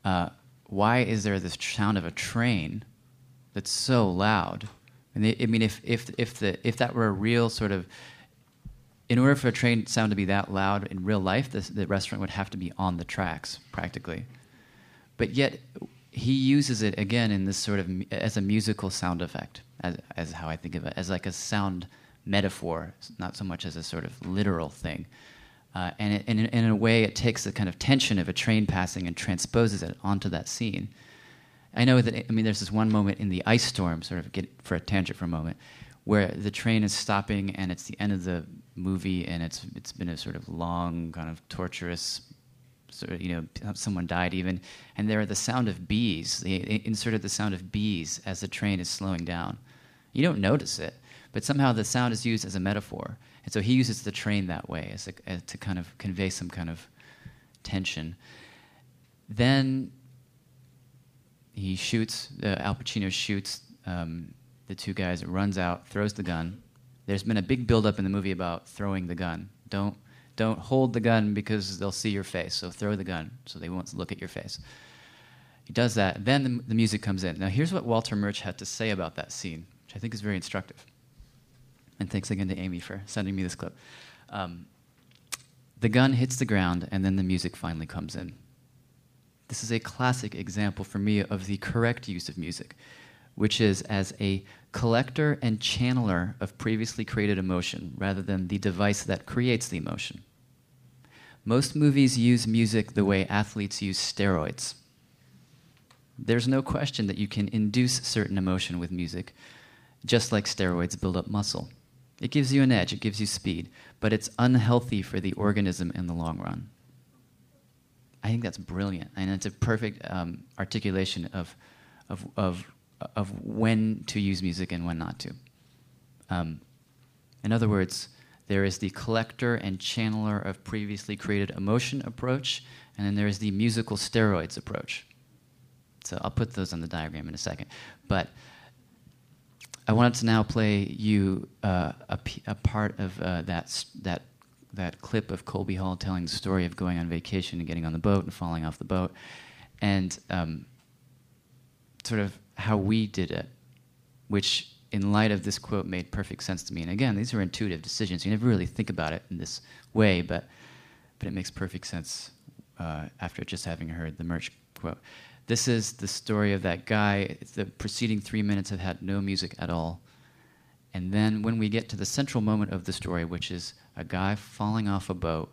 [SPEAKER 1] Uh, why is there this sound of a train that's so loud? And I I mean, if, if, if, the, if that were a real sort of, in order for a train sound to be that loud in real life, the restaurant would have to be on the tracks, practically. But yet, he uses it again in this sort of as a musical sound effect, as, as how I think of it, as like a sound metaphor, not so much as a sort of literal thing. Uh, and, it, and in, in a way, it takes the kind of tension of a train passing and transposes it onto that scene. I know that, I mean, there's this one moment in the ice storm, sort of get for a tangent for a moment, where the train is stopping and it's the end of the movie and it's, it's been a sort of long, kind of torturous, sort of, you know, someone died even, and there are the sound of bees. They inserted the sound of bees as the train is slowing down. You don't notice it, but somehow the sound is used as a metaphor. And so he uses the train that way as, a, as to kind of convey some kind of tension. Then he shoots, uh, Al Pacino shoots um, the two guys, runs out, throws the gun. There's been a big buildup in the movie about throwing the gun. Don't, don't hold the gun because they'll see your face, so throw the gun so they won't look at your face. He does that. Then the, the music comes in. Now, here's what Walter Murch had to say about that scene, which I think is very instructive. And thanks again to Amy for sending me this clip. Um, the gun hits the ground, and then the music finally comes in. This is a classic example for me of the correct use of music, which is as a collector and channeler of previously created emotion rather than the device that creates the emotion. Most movies use music the way athletes use steroids. There's no question that you can induce certain emotion with music, just like steroids build up muscle. It gives you an edge, it gives you speed, but it's unhealthy for the organism in the long run. I think that's brilliant, and it's a perfect um, articulation of, of, of, of when to use music and when not to. Um, in other words, there is the collector and channeler of previously created emotion approach, and then there is the musical steroids approach. So I'll put those on the diagram in a second. But I wanted to now play you uh, a, part of uh, that, that, that clip of Colby Hall telling the story of going on vacation and getting on the boat and falling off the boat, and um, sort of how we did it, which, in light of this quote, made perfect sense to me. And again, these are intuitive decisions. You never really think about it in this way, but, but it makes perfect sense uh, after just having heard the Murch quote. This is the story of that guy. The preceding three minutes have had no music at all. And then when we get to the central moment of the story, which is a guy falling off a boat,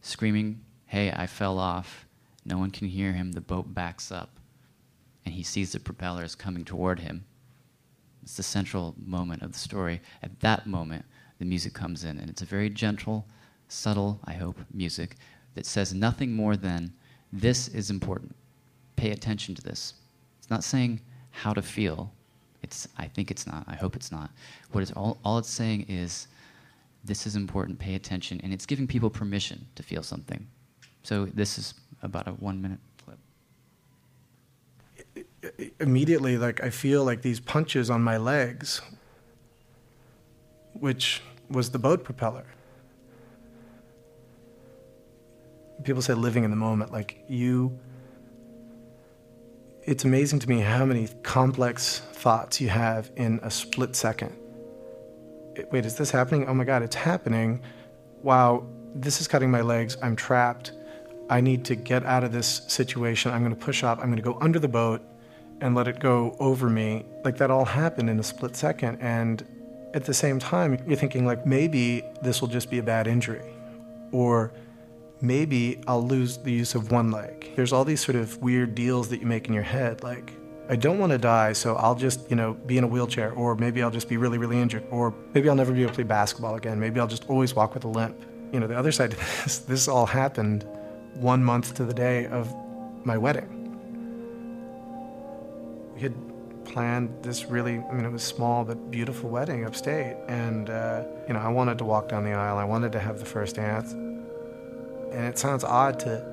[SPEAKER 1] screaming, Hey, I fell off. No one can hear him. The boat backs up, and he sees the propellers coming toward him. It's the central moment of the story. At that moment, the music comes in, and it's a very gentle, subtle, I hope, music that says nothing more than this is important. Pay attention to this. It's not saying how to feel. It's I think it's not. I hope it's not. What it's all all it's saying is this is important, pay attention, and it's giving people permission to feel something. So this is about a 1 minute clip.
[SPEAKER 8] Immediately like I feel like these punches on my legs which was the boat propeller. People say living in the moment like you it's amazing to me how many complex thoughts you have in a split second. Wait, is this happening? Oh my God, it's happening. Wow, this is cutting my legs. I'm trapped. I need to get out of this situation. I'm going to push up. I'm going to go under the boat and let it go over me. Like that all happened in a split second. And at the same time, you're thinking, like, maybe this will just be a bad injury. Or maybe I'll lose the use of one leg. There's all these sort of weird deals that you make in your head, like, I don't want to die, so I'll just, you know, be in a wheelchair, or maybe I'll just be really, really injured, or maybe I'll never be able to play basketball again. Maybe I'll just always walk with a limp. You know, the other side of this, this all happened one month to the day of my wedding. We had planned this really, I mean, it was small but beautiful wedding upstate, and, uh, you know, I wanted to walk down the aisle, I wanted to have the first dance. And it sounds odd to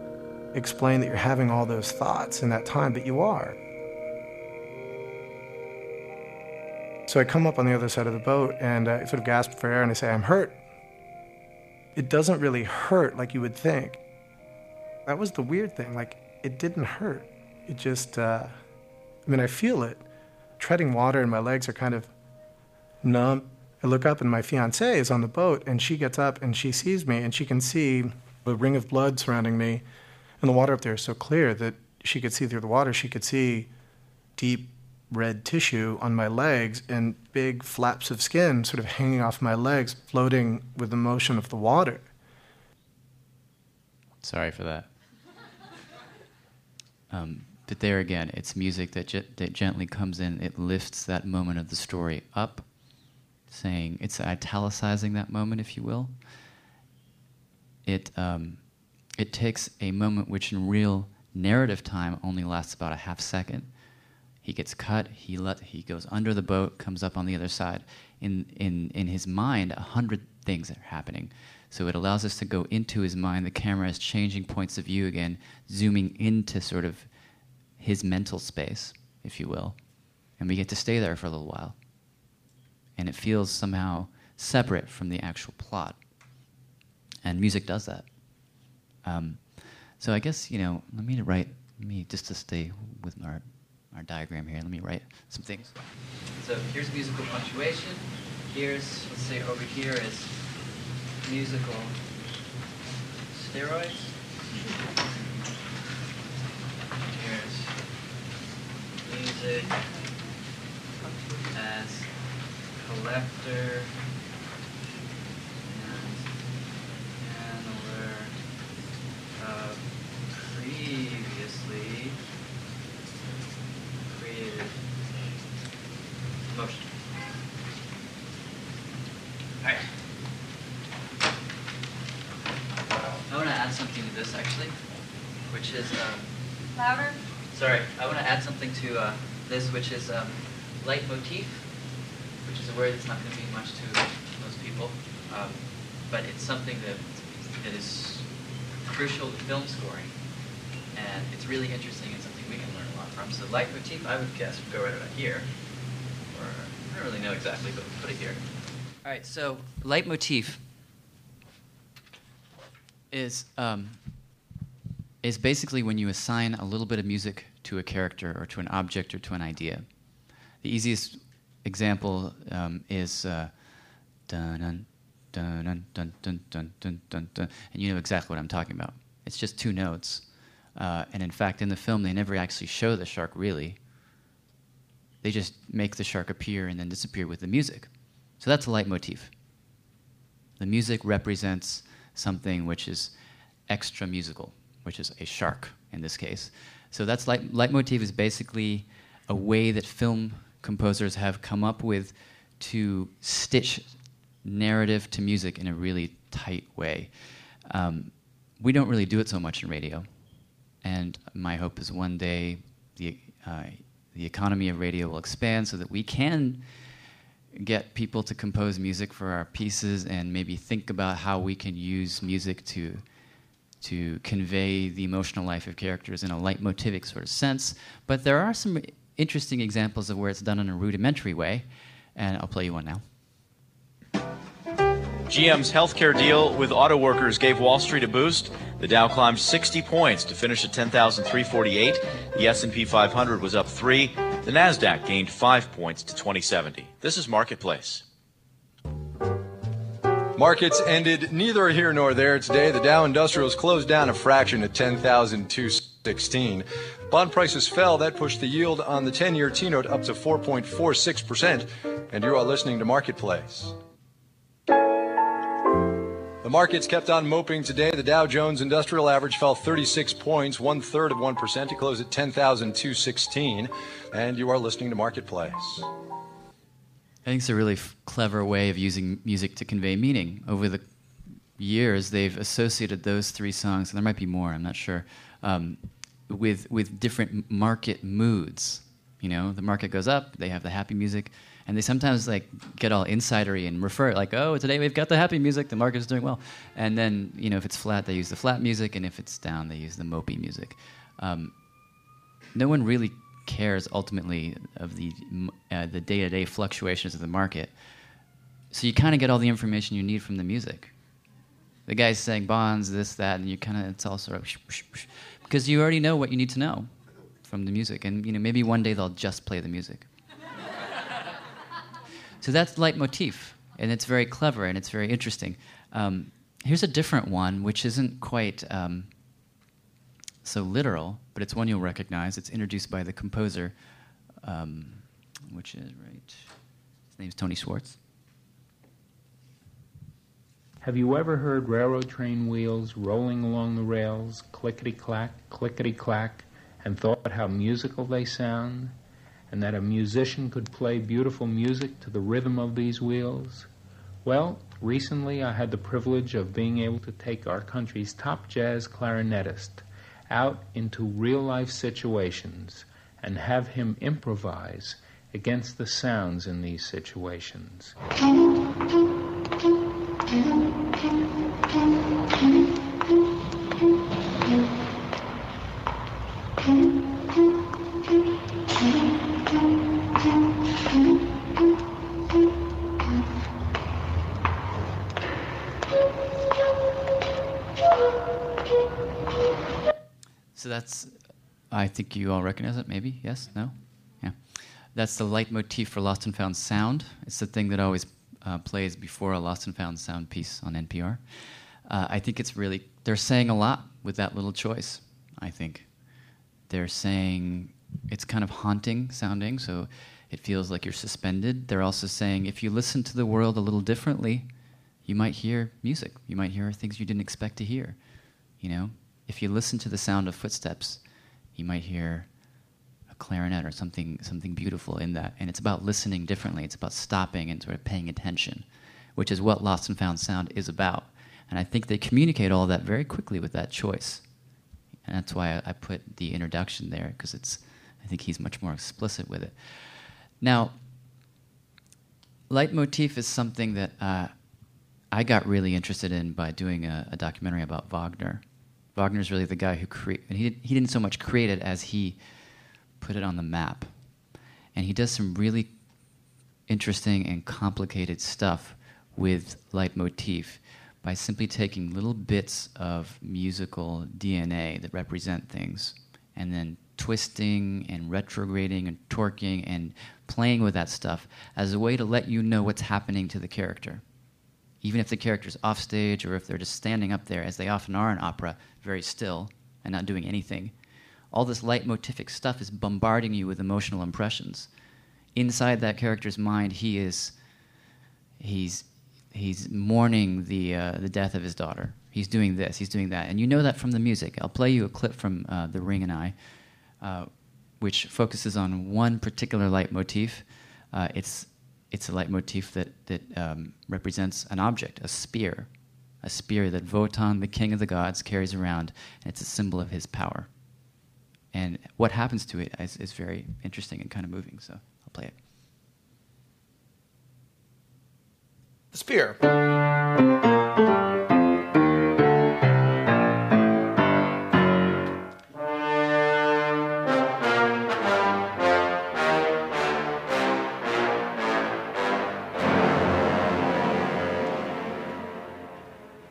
[SPEAKER 8] explain that you're having all those thoughts in that time, but you are. So I come up on the other side of the boat and I sort of gasp for air and I say, I'm hurt. It doesn't really hurt like you would think. That was the weird thing. Like, it didn't hurt. It just, uh, I mean, I feel it. Treading water and my legs are kind of numb. I look up and my fiance is on the boat and she gets up and she sees me and she can see a ring of blood surrounding me. And the water up there is so clear that she could see through the water. She could see deep red tissue on my legs and big flaps of skin sort of hanging off my legs, floating with the motion of the water.
[SPEAKER 1] Sorry for that. Um, but there again, it's music that, ge- that gently comes in. It lifts that moment of the story up, saying it's italicizing that moment, if you will. It um, it takes a moment which, in real narrative time, only lasts about a half second. He gets cut. He let he goes under the boat, comes up on the other side. In in in his mind, a hundred things are happening. So it allows us to go into his mind. The camera is changing points of view again, zooming into sort of his mental space, if you will. And we get to stay there for a little while. And it feels somehow separate from the actual plot. And music does that. Um, so I guess, you know, let me write, let me, just to stay with our, our diagram here, let me write some things. So here's musical punctuation. Here's, let's say over here is musical steroids. Here's music as collector and handler of previously created motion. Alright. I want to add something to this actually, which is um,
[SPEAKER 7] Louder?
[SPEAKER 1] Sorry, I want to add something to uh, this, which is um, leitmotif, which is a word that's not going to mean much to most people, um, but it's something that that is crucial to film scoring, and it's really interesting and something we can learn a lot from. So leitmotif, I would guess, would go right about here, or I don't really know exactly, but put it here. All right, so leitmotif is um, is basically when you assign a little bit of music to a character or to an object or to an idea. The easiest example um, is uh, dun dun dun dun dun dun dun dun and you know exactly what I'm talking about. It's just two notes. Uh, and in fact, in the film, they never actually show the shark really. They just make the shark appear and then disappear with the music. So that's a leitmotif. The music represents something which is extra musical, which is a shark in this case. So that's light, leitmotif is basically a way that film composers have come up with to stitch narrative to music in a really tight way. Um, we don't really do it so much in radio, and my hope is one day the uh, the economy of radio will expand so that we can get people to compose music for our pieces and maybe think about how we can use music to to convey the emotional life of characters in a leitmotivic sort of sense. But there are some interesting examples of where it's done in a rudimentary way, and I'll play you one now.
[SPEAKER 17] GM's healthcare deal with auto workers gave Wall Street a boost. The Dow climbed 60 points to finish at 10,348. The S&P 500 was up 3. The Nasdaq gained 5 points to 2070. This is Marketplace.
[SPEAKER 18] Markets ended neither here nor there today. The Dow Industrials closed down a fraction at 10,216. Bond prices fell. That pushed the yield on the 10-year T-note up to 4.46%. And you are listening to Marketplace. The markets kept on moping today. The Dow Jones Industrial Average fell 36 points, one third of 1% to close at 10,216. And you are listening to Marketplace.
[SPEAKER 1] I think it's a really f- clever way of using music to convey meaning. Over the years, they've associated those three songs, and there might be more, I'm not sure, um, with, with different market moods. You know, the market goes up, they have the happy music and they sometimes like get all insidery and refer like, oh, today we've got the happy music, the market is doing well, and then you know if it's flat, they use the flat music, and if it's down, they use the mopey music. Um, no one really cares ultimately of the uh, the day-to-day fluctuations of the market, so you kind of get all the information you need from the music. The guy's saying bonds, this, that, and you kind of it's all sort of because you already know what you need to know from the music, and you know maybe one day they'll just play the music. So that's leitmotif, and it's very clever and it's very interesting. Um, here's a different one, which isn't quite um, so literal, but it's one you'll recognize. It's introduced by the composer, um, which is right. His name's Tony Schwartz.
[SPEAKER 19] Have you ever heard railroad train wheels rolling along the rails, clickety clack, clickety clack, and thought how musical they sound? and that a musician could play beautiful music to the rhythm of these wheels? Well, recently I had the privilege of being able to take our country's top jazz clarinetist out into real life situations and have him improvise against the sounds in these situations.
[SPEAKER 1] I think you all recognize it, maybe? Yes? No? Yeah. That's the leitmotif for Lost and Found Sound. It's the thing that always uh, plays before a Lost and Found Sound piece on NPR. Uh, I think it's really, they're saying a lot with that little choice, I think. They're saying it's kind of haunting sounding, so it feels like you're suspended. They're also saying if you listen to the world a little differently, you might hear music. You might hear things you didn't expect to hear. You know, if you listen to the sound of footsteps, you might hear a clarinet or something, something beautiful in that. And it's about listening differently. It's about stopping and sort of paying attention, which is what Lost and Found Sound is about. And I think they communicate all that very quickly with that choice. And that's why I, I put the introduction there, because it's, I think he's much more explicit with it. Now, leitmotif is something that uh, I got really interested in by doing a, a documentary about Wagner. Wagner's really the guy who created, and he, he didn't so much create it as he put it on the map. And he does some really interesting and complicated stuff with leitmotif by simply taking little bits of musical DNA that represent things and then twisting and retrograding and torquing and playing with that stuff as a way to let you know what's happening to the character. Even if the character's off stage or if they're just standing up there, as they often are in opera, very still and not doing anything, all this leitmotivic stuff is bombarding you with emotional impressions. Inside that character's mind, he is he's he's mourning the uh, the death of his daughter. He's doing this, he's doing that, and you know that from the music. I'll play you a clip from uh, The Ring and I, uh, which focuses on one particular leitmotif. Uh, it's it's a leitmotif that that um, represents an object, a spear, a spear that Wotan, the king of the gods, carries around, and it's a symbol of his power. And what happens to it is, is very interesting and kind of moving. So I'll play it.
[SPEAKER 20] The spear.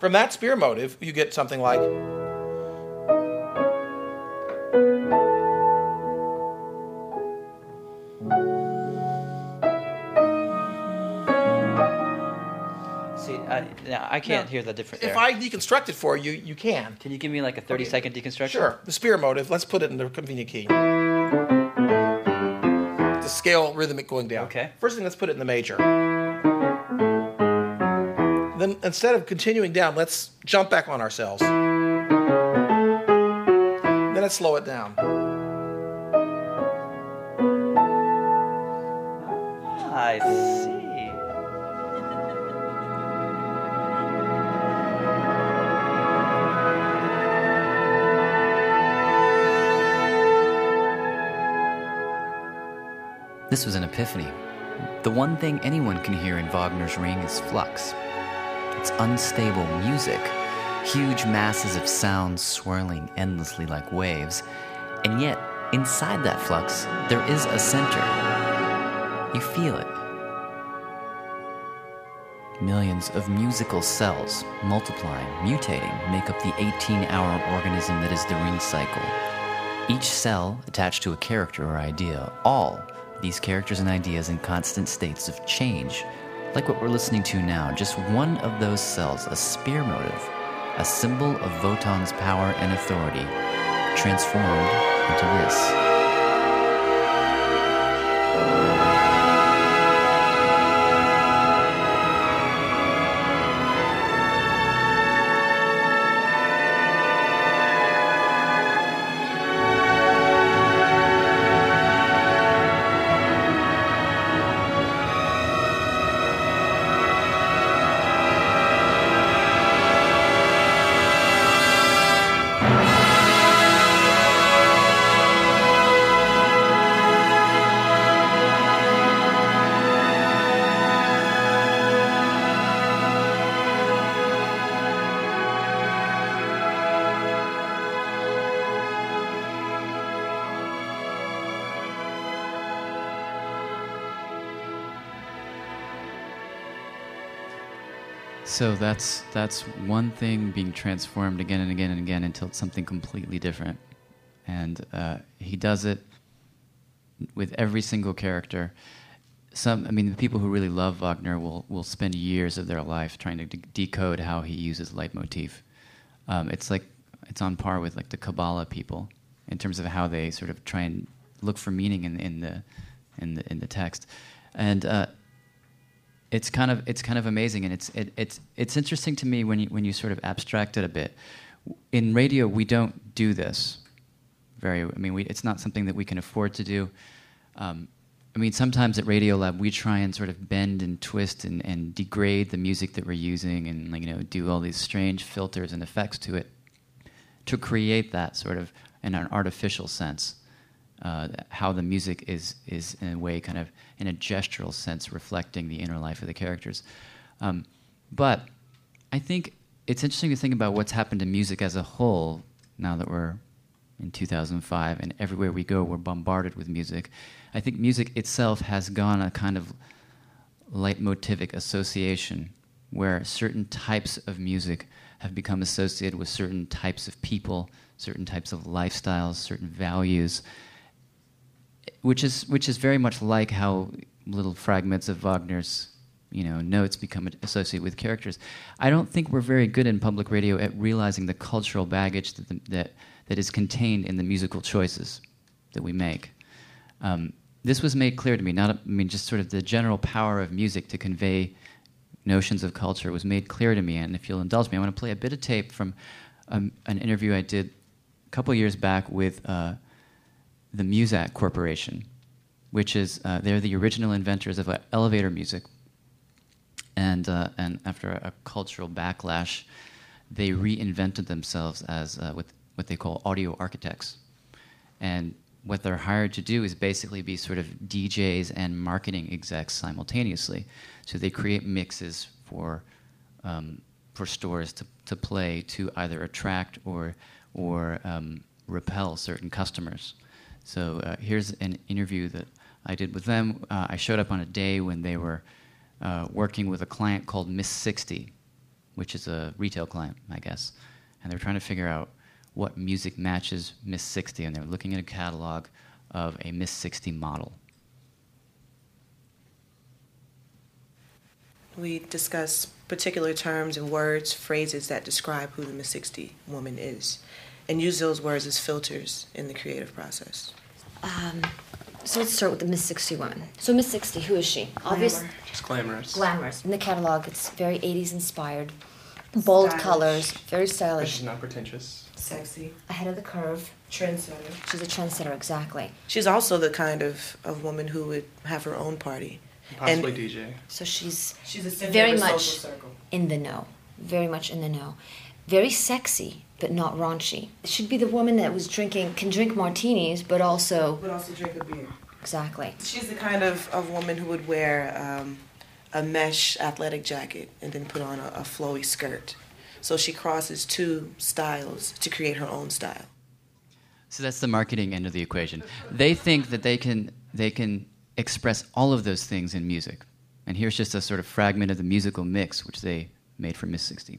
[SPEAKER 20] From that spear motive, you get something like.
[SPEAKER 1] See, I, now I can't
[SPEAKER 20] No.
[SPEAKER 1] hear the difference.
[SPEAKER 20] If I deconstruct it for you, you can.
[SPEAKER 1] Can you give me like a 30 second deconstruction?
[SPEAKER 20] Sure. The spear motive, let's put it in the convenient key. The scale rhythmic going down. Okay. First thing, let's put it in the major. Then instead of continuing down, let's jump back on ourselves. Then let's slow it down.
[SPEAKER 1] I see. This was an epiphany. The one thing anyone can hear in Wagner's Ring is flux. It's unstable music, huge masses of sound swirling endlessly like waves, and yet, inside that flux, there is a center. You feel it. Millions of musical cells, multiplying, mutating, make up the 18 hour organism that is the ring cycle. Each cell attached to a character or idea, all these characters and ideas in constant states of change. Like what we're listening to now, just one of those cells, a spear motive, a symbol of Wotan's power and authority, transformed into this. So that's that's one thing being transformed again and again and again until it's something completely different, and uh, he does it with every single character. Some, I mean, the people who really love Wagner will will spend years of their life trying to de- decode how he uses leitmotif. Um, it's like it's on par with like the Kabbalah people in terms of how they sort of try and look for meaning in, in the in the in the text, and uh, it's kind of it's kind of amazing, and it's it, it's it's interesting to me when you when you sort of abstract it a bit. In radio, we don't do this very. I mean, we, it's not something that we can afford to do. Um, I mean, sometimes at Radiolab, we try and sort of bend and twist and, and degrade the music that we're using, and like, you know, do all these strange filters and effects to it to create that sort of in an artificial sense. Uh, how the music is is in a way kind of in a gestural sense reflecting the inner life of the characters. Um, but I think it's interesting to think about what's happened to music as a whole now that we're in 2005 and everywhere we go we're bombarded with music. I think music itself has gone a kind of leitmotivic association where certain types of music have become associated with certain types of people, certain types of lifestyles, certain values which is which is very much like how little fragments of Wagner's you know, notes become associated with characters. I don't think we're very good in public radio at realizing the cultural baggage that the, that that is contained in the musical choices that we make. Um, this was made clear to me. Not, I mean, just sort of the general power of music to convey notions of culture was made clear to me. And if you'll indulge me, I want to play a bit of tape from um, an interview I did a couple years back with uh, the Muzak Corporation, which is uh, they're the original inventors of uh, elevator music. And uh, and after a, cultural backlash, they reinvented themselves as uh, with what they call audio architects. And what they're hired to do is basically be sort of DJs and marketing execs simultaneously. So they create mixes for um, for stores to, to play to either attract or or um, repel certain customers. So uh, here's an interview that I did with them. Uh, I showed up on a day when they were uh, working with a client called Miss 60, which is a retail client, I guess, and they were trying to figure out what music matches Miss 60, and they were looking at a catalog of a Miss 60 model.
[SPEAKER 21] We discuss particular terms and words, phrases that describe who the Miss 60 woman is, and use those words as filters in the creative process.
[SPEAKER 22] Um, so let's start with the Miss 60 woman. So Miss 60, who is she? Obviously,
[SPEAKER 8] She's glamorous.
[SPEAKER 22] Glamorous. In the catalog, it's very 80s inspired. Bold stylish. colors, very stylish. But
[SPEAKER 8] she's not pretentious
[SPEAKER 21] sexy,
[SPEAKER 22] ahead of the curve,
[SPEAKER 21] trendsetter.
[SPEAKER 22] She's a trendsetter, exactly.
[SPEAKER 21] She's also the kind of, of woman who would have her own party.
[SPEAKER 8] Possibly and DJ.
[SPEAKER 22] So she's
[SPEAKER 21] she's
[SPEAKER 22] very much in the know, very much in the know, very sexy but not raunchy. She'd be the woman that was drinking can drink martinis but also
[SPEAKER 21] but also drink a beer.
[SPEAKER 22] Exactly.
[SPEAKER 21] She's the kind of, of woman who would wear um, a mesh athletic jacket and then put on a, a flowy skirt. So she crosses two styles to create her own style.
[SPEAKER 1] So that's the marketing end of the equation. They think that they can they can express all of those things in music. And here's just a sort of fragment of the musical mix which they made for Miss 60.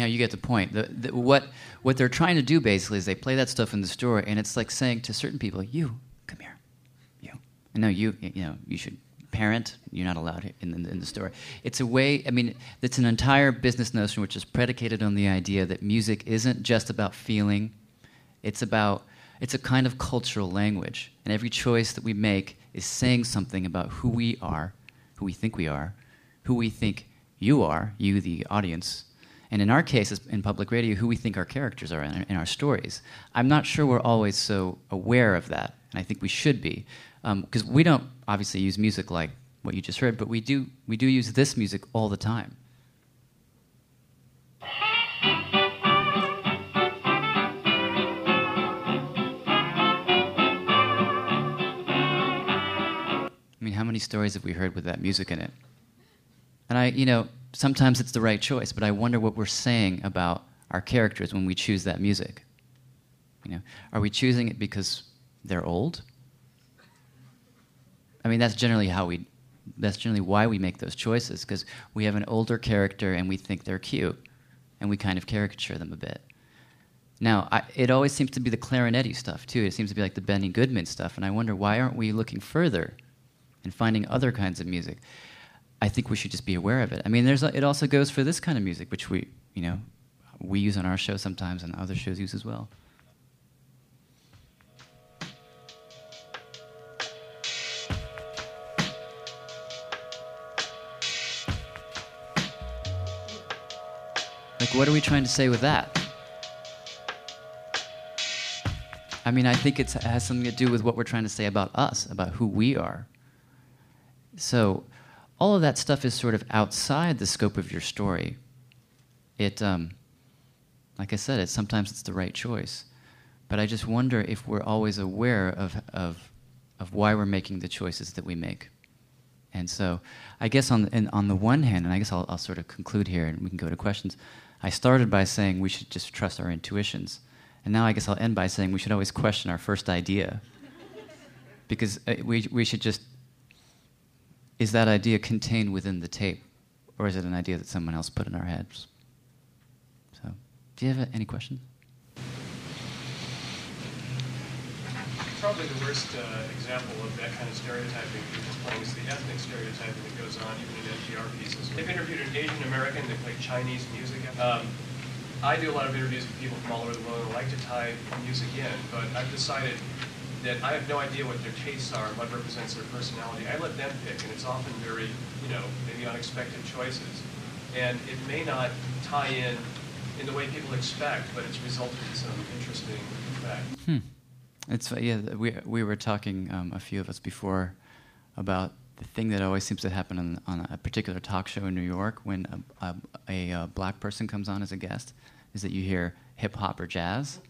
[SPEAKER 1] Anyhow, you get the point. The, the, what what they're trying to do basically is they play that stuff in the store, and it's like saying to certain people, "You come here, you." No, you you know you should parent. You're not allowed in, in, in the store. It's a way. I mean, it's an entire business notion which is predicated on the idea that music isn't just about feeling. It's about it's a kind of cultural language, and every choice that we make is saying something about who we are, who we think we are, who we think you are, you the audience, and in our case, in public radio, who we think our characters are in, in our stories. I'm not sure we're always so aware of that, and I think we should be, because um, we don't obviously use music like what you just heard, but we do we do use this music all the time. I mean, how many stories have we heard with that music in it? And I, you know, sometimes it's the right choice, but I wonder what we're saying about our characters when we choose that music. You know, are we choosing it because they're old? I mean, that's generally how we. That's generally why we make those choices because we have an older character and we think they're cute, and we kind of caricature them a bit. Now, I, it always seems to be the clarinetti stuff too. It seems to be like the Benny Goodman stuff, and I wonder why aren't we looking further and finding other kinds of music? I think we should just be aware of it. I mean, there's a, it also goes for this kind of music, which we, you know, we use on our show sometimes, and other shows use as well. Like, what are we trying to say with that? I mean, I think it has something to do with what we're trying to say about us, about who we are. So, all of that stuff is sort of outside the scope of your story. It, um, like I said, it sometimes it's the right choice, but I just wonder if we're always aware of of of why we're making the choices that we make. And so, I guess on the, on the one hand, and I guess I'll, I'll sort of conclude here, and we can go to questions. I started by saying we should just trust our intuitions, And now I guess I'll end by saying we should always question our first idea. Because uh, we, we should just. Is that idea contained within the tape? Or is it an idea that someone else put in our heads? So, do you have any questions?
[SPEAKER 23] Probably the worst uh, example of that kind of stereotyping people playing is the ethnic stereotyping that goes on even in NPR pieces. They've interviewed an Asian American that played Chinese music. Um, I do a lot of interviews with people from all over the world who like to tie music in, but I've decided that I have no idea what their tastes are and what represents their personality. I let them pick, and it's often very, you know, maybe unexpected choices. And it may not tie in in the way people expect, but it's resulted in some interesting effect.
[SPEAKER 1] Hmm. It's yeah. We we were talking um, a few of us before about the thing that always seems to happen on, on a particular talk show in New York when a, a, a, a black person comes on as a guest is that you hear hip hop or jazz,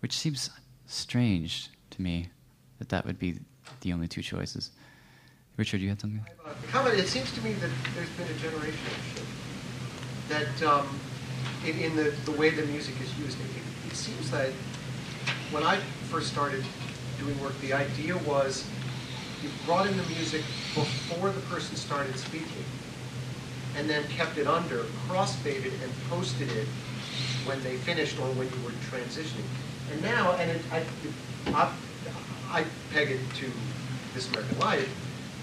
[SPEAKER 1] which seems strange to me that that would be the only two choices. Richard, you had something?
[SPEAKER 24] Comment, it seems to me that there's been a generational shift. That um, in, in the, the way the music is used, it, it seems that when I first started doing work, the idea was you brought in the music before the person started speaking, and then kept it under, crossfaded, and posted it when they finished or when you were transitioning. And now, and it, I, I, I peg it to This American Life,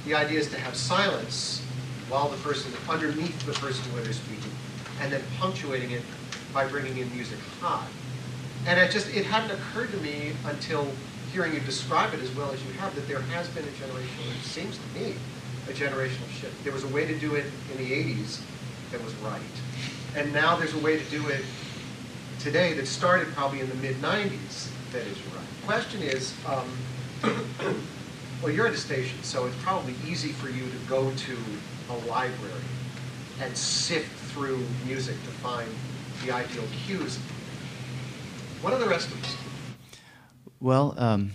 [SPEAKER 24] the idea is to have silence while the person, underneath the person where they're speaking, and then punctuating it by bringing in music high. And it just, it hadn't occurred to me until hearing you describe it as well as you have, that there has been a generational, it seems to me, a generational shift. There was a way to do it in the 80s that was right. And now there's a way to do it today that started probably in the mid 90s that is right. Question is, um, well, you're at a station, so it's probably easy for you to go to a library and sift through music to find the ideal cues. What are the rest of us?
[SPEAKER 1] Well, um,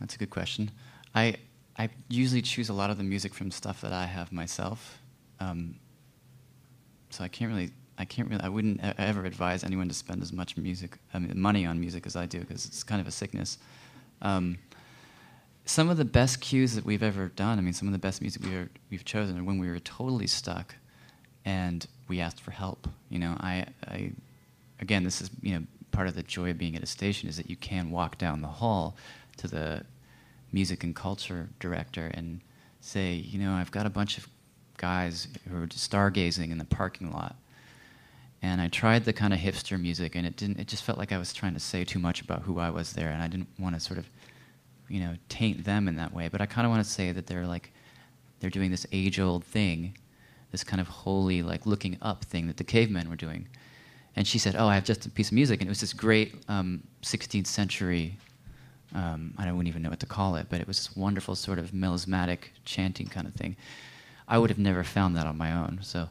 [SPEAKER 1] that's a good question. I I usually choose a lot of the music from stuff that I have myself. Um, so I can't really I can't really I wouldn't ever advise anyone to spend as much music I mean, money on music as I do because it's kind of a sickness. Um, some of the best cues that we've ever done, I mean, some of the best music we've, we've chosen are when we were totally stuck and we asked for help. You know, I, I, again, this is, you know, part of the joy of being at a station is that you can walk down the hall to the music and culture director and say, you know, I've got a bunch of guys who are stargazing in the parking lot. And I tried the kind of hipster music, and it didn't. It just felt like I was trying to say too much about who I was there, and I didn't want to sort of, you know, taint them in that way. But I kind of want to say that they're like, they're doing this age-old thing, this kind of holy, like looking up thing that the cavemen were doing. And she said, "Oh, I have just a piece of music," and it was this great um, 16th century. Um, I don't even know what to call it, but it was this wonderful sort of melismatic chanting kind of thing. I would have never found that on my own. So,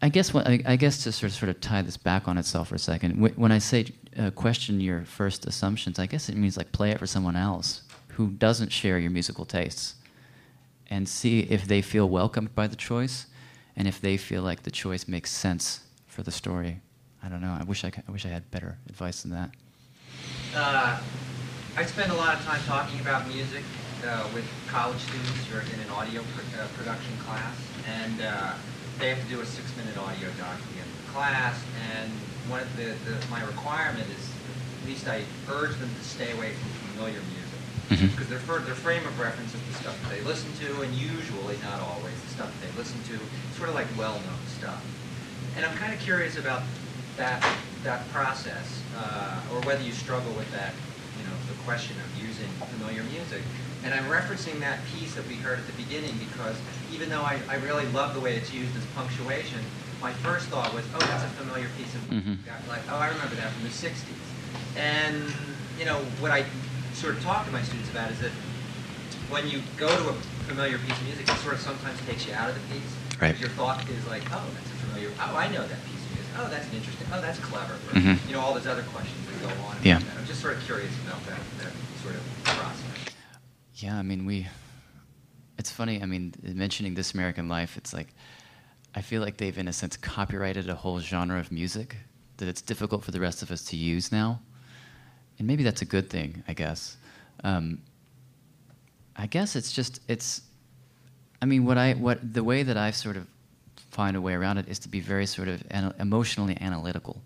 [SPEAKER 1] I guess when, I, I guess to sort of sort of tie this back on itself for a second, when I say uh, question your first assumptions, I guess it means like play it for someone else who doesn't share your musical tastes, and see if they feel welcomed by the choice, and if they feel like the choice makes sense for the story. I don't know. I wish I, could, I wish I had better advice than that.
[SPEAKER 25] Uh, I spend a lot of time talking about music uh, with college students who are in an audio pr uh, production class, and uh, they have to do a six-minute audio doc at the end of the class. And one of the, the, my requirement is, at least I urge them to stay away from familiar music because their, their frame of reference is the stuff that they listen to, and usually, not always, the stuff that they listen to, sort of like well-known stuff. And I'm kind of curious about that that process, uh, or whether you struggle with that, you know, the question of using familiar music. And I'm referencing that piece that we heard at the beginning because even though I, I really love the way it's used as punctuation, my first thought was, oh, that's a familiar piece of music.
[SPEAKER 1] Mhm.
[SPEAKER 25] Like, oh, I remember that from the 60s. And, you know, what I sort of talk to my students about is that when you go to a familiar piece of music, it sort of sometimes takes you out of the piece.
[SPEAKER 1] Right.
[SPEAKER 25] Your thought is like, oh, that's a familiar, oh, I know that piece of music. Oh, that's an interesting, oh, that's clever. Or,
[SPEAKER 1] Mhm.
[SPEAKER 25] You know, all those other questions that go on.
[SPEAKER 1] Yeah.
[SPEAKER 25] that. I'm just sort of curious about that, that sort of process.
[SPEAKER 1] Yeah, I mean, we. It's funny. I mean, mentioning this American Life, it's like, I feel like they've, in a sense, copyrighted a whole genre of music that it's difficult for the rest of us to use now. and maybe that's a good thing, I guess. Um, I guess it's just it's. I mean, what I what the way that I sort of find a way around it is to be very sort of ana- emotionally analytical,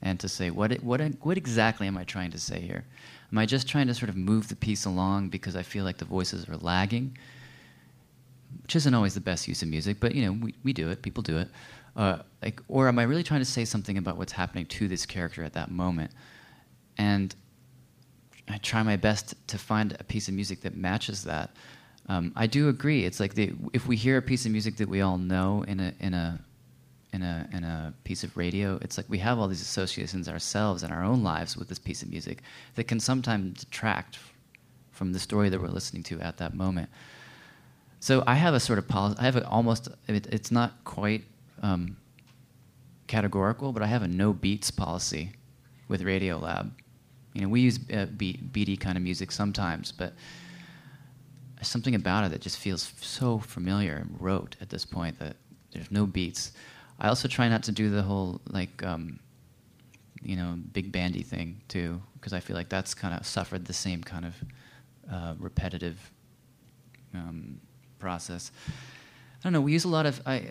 [SPEAKER 1] and to say what what what exactly am I trying to say here? Am I just trying to sort of move the piece along because I feel like the voices are lagging? Which isn't always the best use of music, but you know we, we do it. People do it. Uh, like, or am I really trying to say something about what's happening to this character at that moment? And I try my best to find a piece of music that matches that. Um, I do agree. It's like the, if we hear a piece of music that we all know in a in a in a in a piece of radio, it's like we have all these associations ourselves in our own lives with this piece of music that can sometimes detract from the story that we're listening to at that moment. So I have a sort of policy. I have almost. It, it's not quite um, categorical, but I have a no beats policy with Radiolab. You know, we use uh, beat, beaty kind of music sometimes, but something about it that just feels so familiar and rote at this point that there's no beats. I also try not to do the whole like, um, you know, big bandy thing too, because I feel like that's kind of suffered the same kind of uh, repetitive um, process. I don't know. We use a lot of I.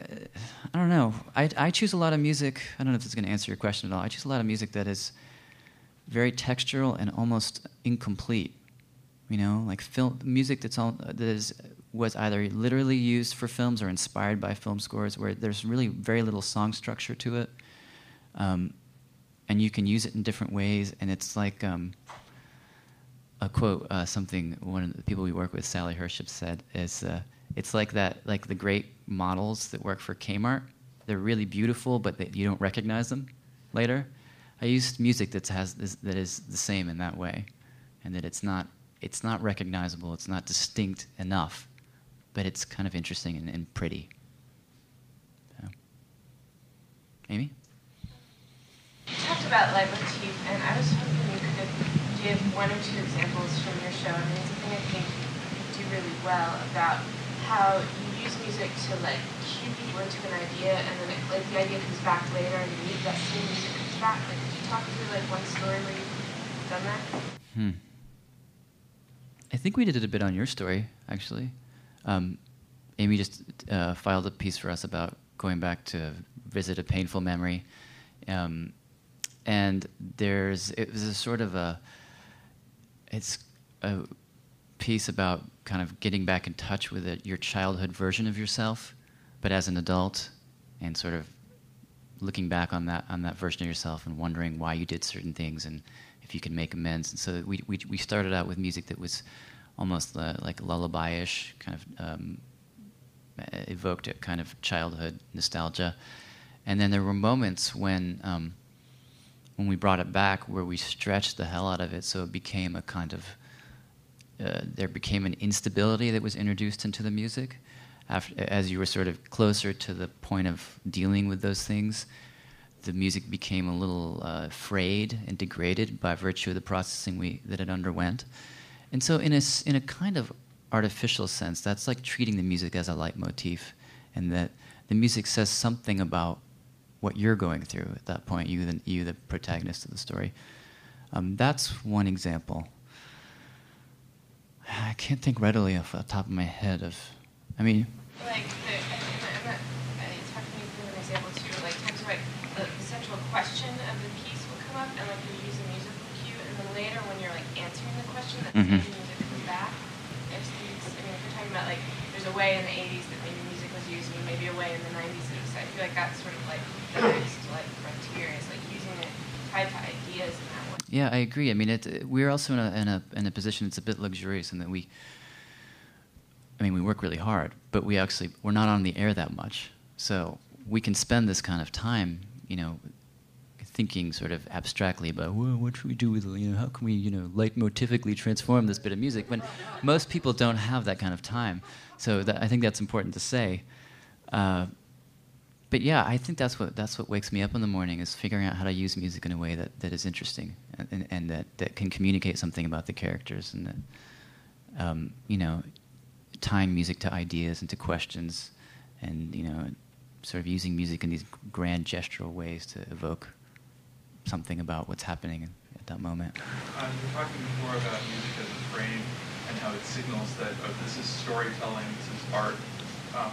[SPEAKER 1] I don't know. I I choose a lot of music. I don't know if is going to answer your question at all. I choose a lot of music that is very textural and almost incomplete. You know, like film music that's all that is was either literally used for films or inspired by film scores, where there's really very little song structure to it, um, and you can use it in different ways. And it's like um, a quote, uh, something one of the people we work with, Sally Herships, said is. Uh, it's like that, like the great models that work for Kmart. They're really beautiful, but they, you don't recognize them later. I use music that has that is the same in that way, and that it's not it's not recognizable. It's not distinct enough, but it's kind of interesting and, and pretty. So. Amy.
[SPEAKER 11] You talked about leitmotif, and I was hoping you could give one or two examples from your show. I mean, it's a thing I think you do really well about how you use music to like cue people into an idea, and then it, like the idea comes back later, and you need that same music comes back. Like, could you talk through like one story where you've done that?
[SPEAKER 1] Hmm. I think we did it a bit on your story, actually. Um, Amy just uh, filed a piece for us about going back to visit a painful memory, um, and there's it was a sort of a it's a piece about kind of getting back in touch with it, your childhood version of yourself, but as an adult, and sort of looking back on that on that version of yourself and wondering why you did certain things and if you can make amends. And so we we, we started out with music that was almost uh, like lullaby-ish, kind of um, evoked a kind of childhood nostalgia. And then there were moments when um, when we brought it back where we stretched the hell out of it, so it became a kind of uh, there became an instability that was introduced into the music after, as you were sort of closer to the point of dealing with those things. The music became a little uh, frayed and degraded by virtue of the processing we, that it underwent. And so, in a, in a kind of artificial sense, that's like treating the music as a leitmotif, and that the music says something about what you're going through at that point, you, the, you, the protagonist of the story. Um, that's one example. I can't think readily off the top of my head of. I mean.
[SPEAKER 11] Like, the, I, I'm not, I talking me through an example too. Like times where the, the central question of the piece will come up, and like you use a musical cue, and then later when you're like answering the question, that
[SPEAKER 1] Mhm.
[SPEAKER 11] same music comes back. If these, I mean, if you're talking about like, there's a way in the '80s that maybe music was used, and maybe a way in the '90s that it was. I feel like that's sort of like the next like frontier is like using it tied to ideas in that way.
[SPEAKER 1] Yeah, I agree. I mean, it, we're also in a, in a in a position that's a bit luxurious in that we. I mean, we work really hard, but we actually we're not on the air that much, so we can spend this kind of time, you know, thinking sort of abstractly about well, what should we do with you know how can we you know leitmotifically transform this bit of music when most people don't have that kind of time. So that, I think that's important to say. Uh, but yeah, I think that's what that's what wakes me up in the morning is figuring out how to use music in a way that, that is interesting and, and, and that, that can communicate something about the characters and that um, you know tying music to ideas and to questions and you know sort of using music in these grand gestural ways to evoke something about what's happening at that moment.
[SPEAKER 26] Uh, you were talking before about music as a frame and how it signals that oh, this is storytelling, this is art. Um,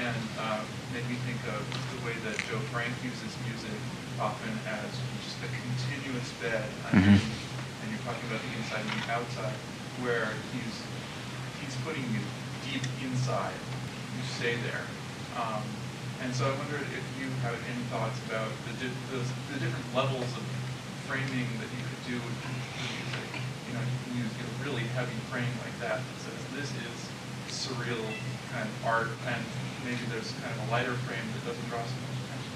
[SPEAKER 26] and uh, made me think of the way that Joe Frank uses music often as just a continuous bed. I
[SPEAKER 1] Mhm.
[SPEAKER 26] and you're talking about the inside and the outside, where he's he's putting you deep inside. You stay there. Um, and so I wondered if you have any thoughts about the, di- those, the different levels of framing that you could do with music. You know, you can use a really heavy frame like that that says this is surreal kind of art, and maybe there's kind of a lighter frame that doesn't draw so much attention.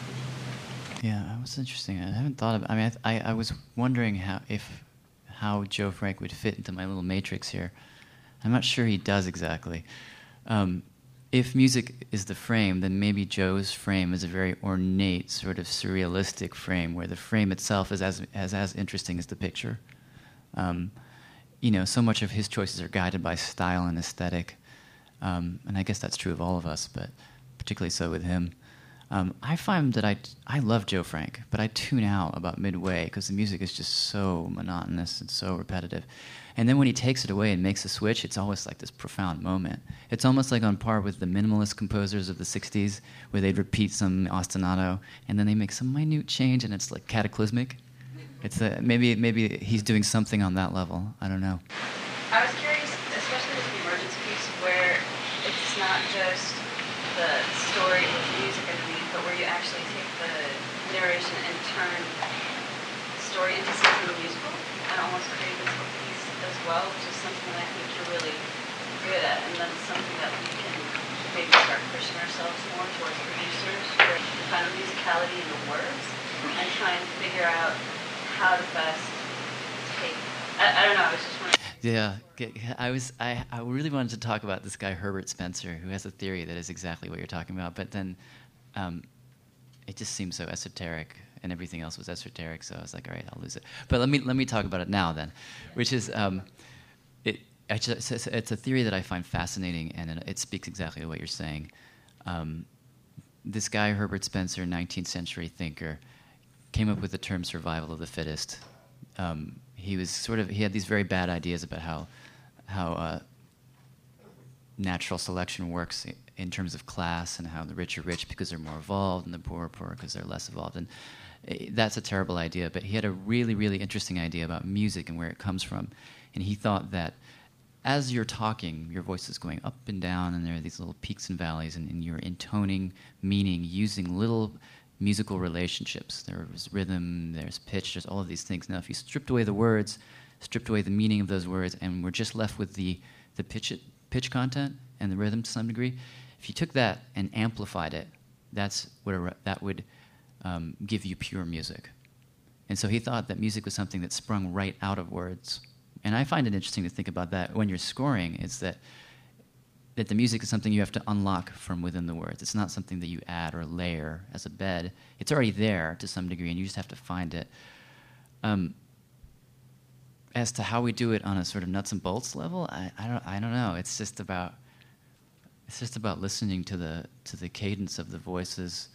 [SPEAKER 1] Yeah, that was interesting. I haven't thought of. I mean, I, I, I was wondering how if how Joe Frank would fit into my little matrix here. I'm not sure he does exactly. Um, if music is the frame, then maybe Joe's frame is a very ornate, sort of surrealistic frame, where the frame itself is as as, as interesting as the picture. Um, you know, so much of his choices are guided by style and aesthetic, um, and I guess that's true of all of us, but particularly so with him. Um, I find that I I love Joe Frank, but I tune out about midway because the music is just so monotonous and so repetitive. And then when he takes it away and makes a switch, it's always like this profound moment. It's almost like on par with the minimalist composers of the '60s, where they'd repeat some ostinato and then they make some minute change, and it's like cataclysmic. It's a, maybe maybe he's doing something on that level. I don't know.
[SPEAKER 27] I was curious, especially with the emergence piece, where it's not just the story with music underneath, but where you actually take the narration and turn the story into something musical and almost create this as well, which is something that I think you're really good at, and then something that we can maybe start pushing ourselves more towards producers, the kind of musicality in the words, and try and figure out how to best take. I, I don't know. I was just wondering.
[SPEAKER 1] Yeah, I was. I, I really wanted to talk about this guy Herbert Spencer, who has a theory that is exactly what you're talking about. But then, um, it just seems so esoteric, and everything else was esoteric. So I was like, all right, I'll lose it. But let me let me talk about it now then, which is um, it. It's, a theory that I find fascinating, and it, speaks exactly to what you're saying. Um, this guy Herbert Spencer, 19th century thinker, came up with the term survival of the fittest. Um, he was sort of he had these very bad ideas about how how uh, natural selection works in terms of class and how the rich are rich because they're more evolved and the poor are poor because they're less evolved and Eh, that's a terrible idea but he had a really really interesting idea about music and where it comes from. And he thought that as you're talking your voice is going up and down and there are these little peaks and valleys and, and you're intoning meaning using little musical relationships. There's rhythm there's pitch there's all of these things. Now if you stripped away the words stripped away the meaning of those words and we're just left with the the pitch pitch content and the rhythm to some degree if you took that and amplified it that's what a, that would um, give you pure music and so he thought that music was something that sprung right out of words and i find it interesting to think about that when you're scoring is that that the music is something you have to unlock from within the words. It's not something that you add or layer as a bed. It's already there to some degree, and you just have to find it. Um, as to how we do it on a sort of nuts and bolts level, I, I don't I don't know. It's just about it's just about listening to the to the cadence of the voices.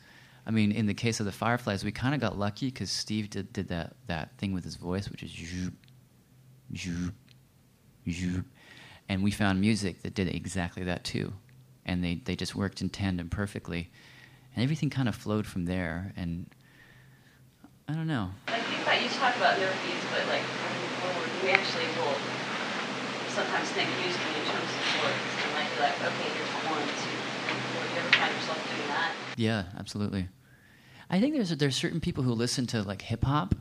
[SPEAKER 1] I mean, in the case of the Fireflies, we kind of got lucky because Steve did, did that, that thing with his voice, which is zoop, zoop, zoop. And we found music that did exactly that too. And they, they just worked in tandem perfectly. And everything kind of flowed from there. And I don't know.
[SPEAKER 27] I think that you talk about beats, but like we're, actually will sometimes think musically in terms of words. And might be like, okay, here's one, two. That?
[SPEAKER 1] Yeah, absolutely. I think there's there's certain people who listen to like hip hop,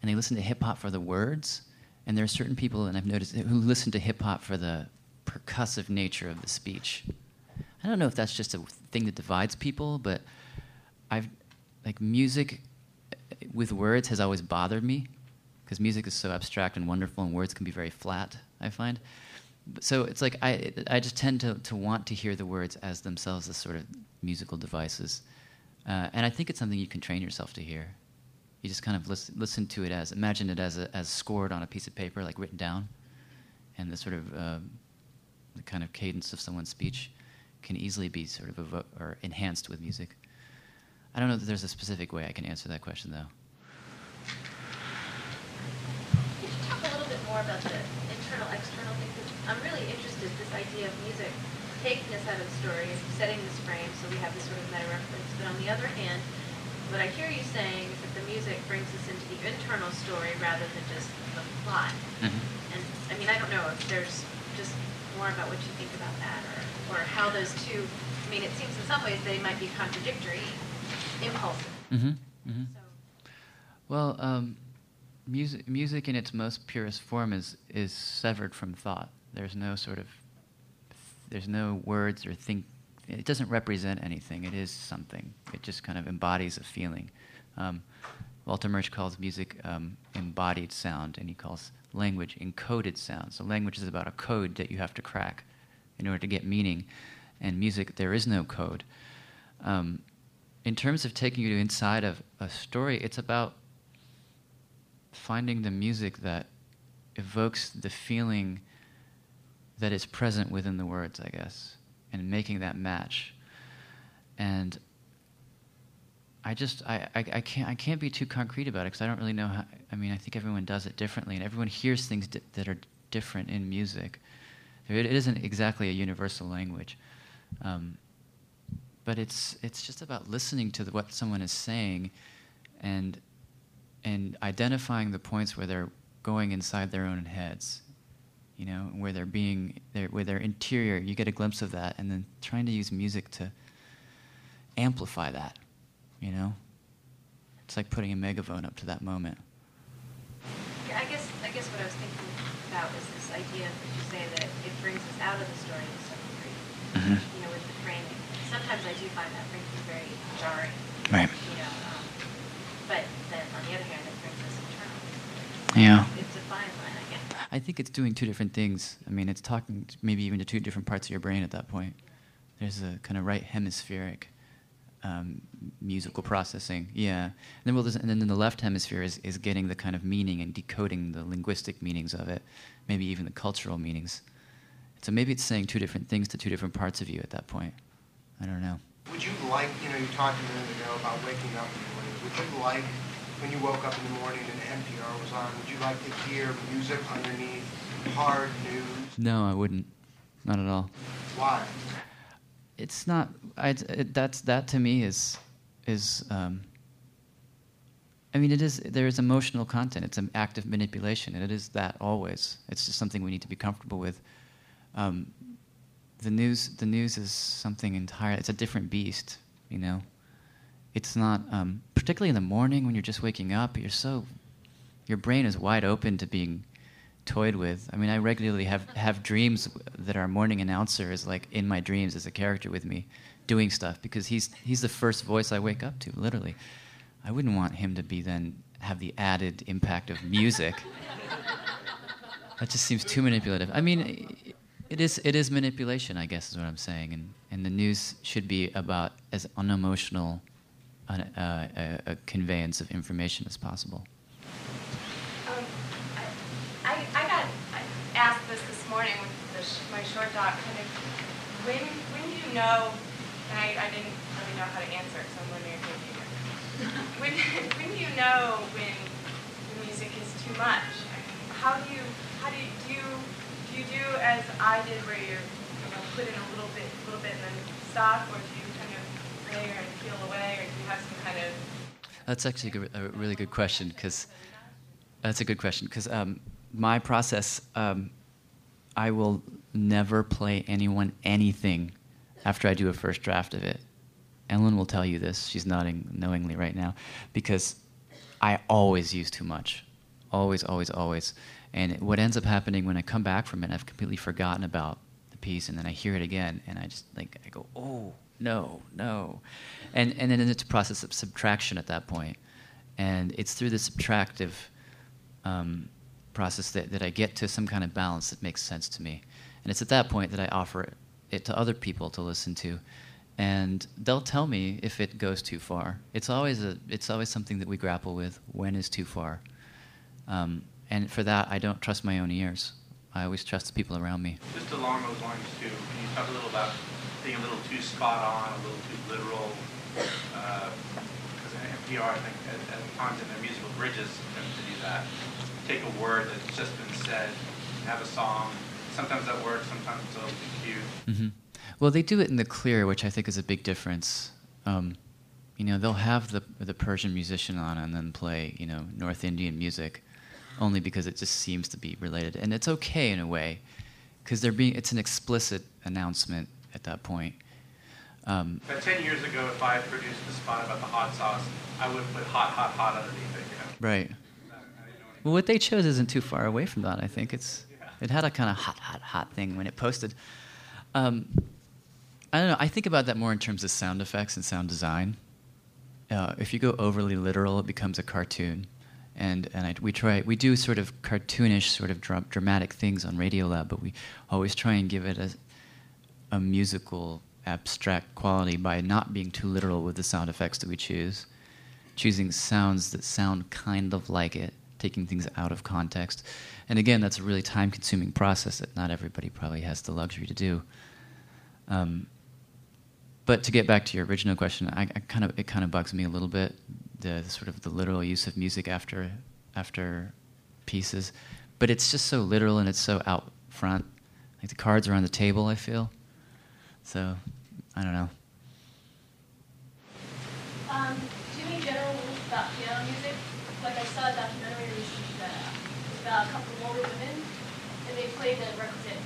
[SPEAKER 1] and they listen to hip hop for the words, and there are certain people, and I've noticed who listen to hip hop for the percussive nature of the speech. I don't know if that's just a thing that divides people, but I've like music eh, with words has always bothered me because music is so abstract and wonderful, and words can be very flat. I find. So it's like I I just tend to, to want to hear the words as themselves as sort of musical devices, uh, and I think it's something you can train yourself to hear. You just kind of listen, listen to it as imagine it as a, as scored on a piece of paper, like written down, and the sort of uh, the kind of cadence of someone's speech can easily be sort of evo- or enhanced with music. I don't know that there's a specific way I can answer that question though.
[SPEAKER 28] With music, taking us out of the story and setting this frame so we have this sort of meta reference. But on the other hand, what I hear you saying is that the music brings us into the internal story rather than just the plot.
[SPEAKER 1] Mm-hmm.
[SPEAKER 28] And I mean, I don't know if there's just more about what you think about that or, or how those two, I mean, it seems in some ways they might be contradictory impulses.
[SPEAKER 1] Mm-hmm. Mm-hmm. Well, um, music, music in its most purest form is, is severed from thought. There's no sort of, there's no words or think. It doesn't represent anything. It is something. It just kind of embodies a feeling. Um, Walter Murch calls music um, embodied sound, and he calls language encoded sound. So language is about a code that you have to crack in order to get meaning. And music, there is no code. Um, in terms of taking you inside of a story, it's about finding the music that evokes the feeling that is present within the words, I guess, and making that match. And I just I, I, I can't I can't be too concrete about it because I don't really know how. I mean, I think everyone does it differently, and everyone hears things that are different in music. It, it isn't exactly a universal language, um, but it's it's just about listening to the, what someone is saying, and and identifying the points where they're going inside their own heads, you know, where they're being they're, where their interior. You get a glimpse of that, and then trying to use music to amplify that. You know, it's like putting a megaphone up to that moment.
[SPEAKER 28] Yeah, I guess I guess what I was thinking about was this idea that you say that it brings us out of the story to some degree.
[SPEAKER 1] Mhm.
[SPEAKER 28] You know, with the framing. Sometimes I do find that frankly very jarring.
[SPEAKER 1] Right.
[SPEAKER 28] You know, um, but then on the other hand, it brings us internally.
[SPEAKER 1] Yeah.
[SPEAKER 28] It's a fine line, I guess.
[SPEAKER 1] I think it's doing two different things. I mean, it's talking maybe even to two different parts of your brain at that point. There's a kind of right hemispheric um, musical processing, yeah. And then, and then the left hemisphere is, is getting the kind of meaning and decoding the linguistic meanings of it, maybe even the cultural meanings. So maybe it's saying two different things to two different parts of you at that point. I don't know.
[SPEAKER 24] Would you like, you know, you talked a minute ago about waking up. Would you like, when you woke up in the morning and NPR was on, would you like to hear music underneath hard news?
[SPEAKER 1] No, I wouldn't. Not at all.
[SPEAKER 24] Why?
[SPEAKER 1] it's not I, it, that's that to me is is um, I mean it is there is emotional content it's an act of manipulation and it is that always it's just something we need to be comfortable with um, the news the news is something entirely it's a different beast you know it's not um, particularly in the morning when you're just waking up you're so your brain is wide open to being toyed with. I mean, I regularly have, have dreams that our morning announcer is like in my dreams as a character with me doing stuff because he's, he's the first voice I wake up to, literally. I wouldn't want him to be then have the added impact of music. that just seems too manipulative. I mean, it is, it is manipulation, I guess, is what I'm saying. And, and the news should be about as unemotional uh, a, a conveyance of information as possible.
[SPEAKER 11] Um, I, I got asked this this morning with the sh- my short doc, kind of, when, when do you know, and I, I didn't really know how to answer it, so I'm wondering if you do. When, when do you know when the music is too much? How do you, how do you, do you, do you do as I did where you, you know, put in a little bit, little bit and then stop, or do you kind of layer and peel away, or do you have some kind of
[SPEAKER 1] That's actually a, really good question because that's a good question because um, my process, um, I will never play anyone anything after I do a first draft of it. Ellen will tell you this. She's nodding knowingly right now because I always use too much. Always, always, always. And what ends up happening when I come back from it, I've completely forgotten about the piece, and then I hear it again, and I just like I go, oh no, no, and and then it's a process of subtraction at that point. and it's through the subtractive um, process that, that I get to some kind of balance that makes sense to me, and it's at that point that I offer it, it to other people to listen to, and they'll tell me if it goes too far. It's always a it's always something that we grapple with. When is too far? Um, and for that, I don't trust my own ears. I always trust the people around me.
[SPEAKER 26] Just along those lines too, can you talk a little about being a little too spot on, a little too literal? Because in NPR, I think at, at times in their musical bridges tend to do that. Take a word that's just been said, have a song,
[SPEAKER 29] sometimes that works, sometimes it's a little too cute.
[SPEAKER 1] hmm Well, they do it in the clear, which I think is a big difference. Um, you know, they'll have the the Persian musician on and then play, you know, North Indian music, only because it just seems to be related, and it's okay in a way, because they're being it's an explicit announcement at that point. Um,
[SPEAKER 29] But 10 years ago, if I had produced a spot about the hot sauce, I would have put hot, hot, hot underneath it, you know?
[SPEAKER 1] Right. Well, what they chose isn't too far away from that. I think it's it had a kind of hot, hot, hot thing when it posted. Um, I don't know. I think about that more in terms of sound effects and sound design. Uh, if you go overly literal, it becomes a cartoon, and and I, we try we do sort of cartoonish, sort of dra- dramatic things on Radiolab, but we always try and give it a a musical abstract quality by not being too literal with the sound effects that we choose choosing sounds that sound kind of like it, taking things out of context. And again, that's a really time consuming process that not everybody probably has the luxury to do. Um, but to get back to your original question, I, I kind of it kind of bugs me a little bit the, sort of the literal use of music after after pieces, but it's just so literal and it's so out front. Like the cards are on the table. I feel so. I don't know.
[SPEAKER 30] Um, do you have any general rules about piano music? Like I saw a documentary recently that was about a couple of older women, and they played the requisite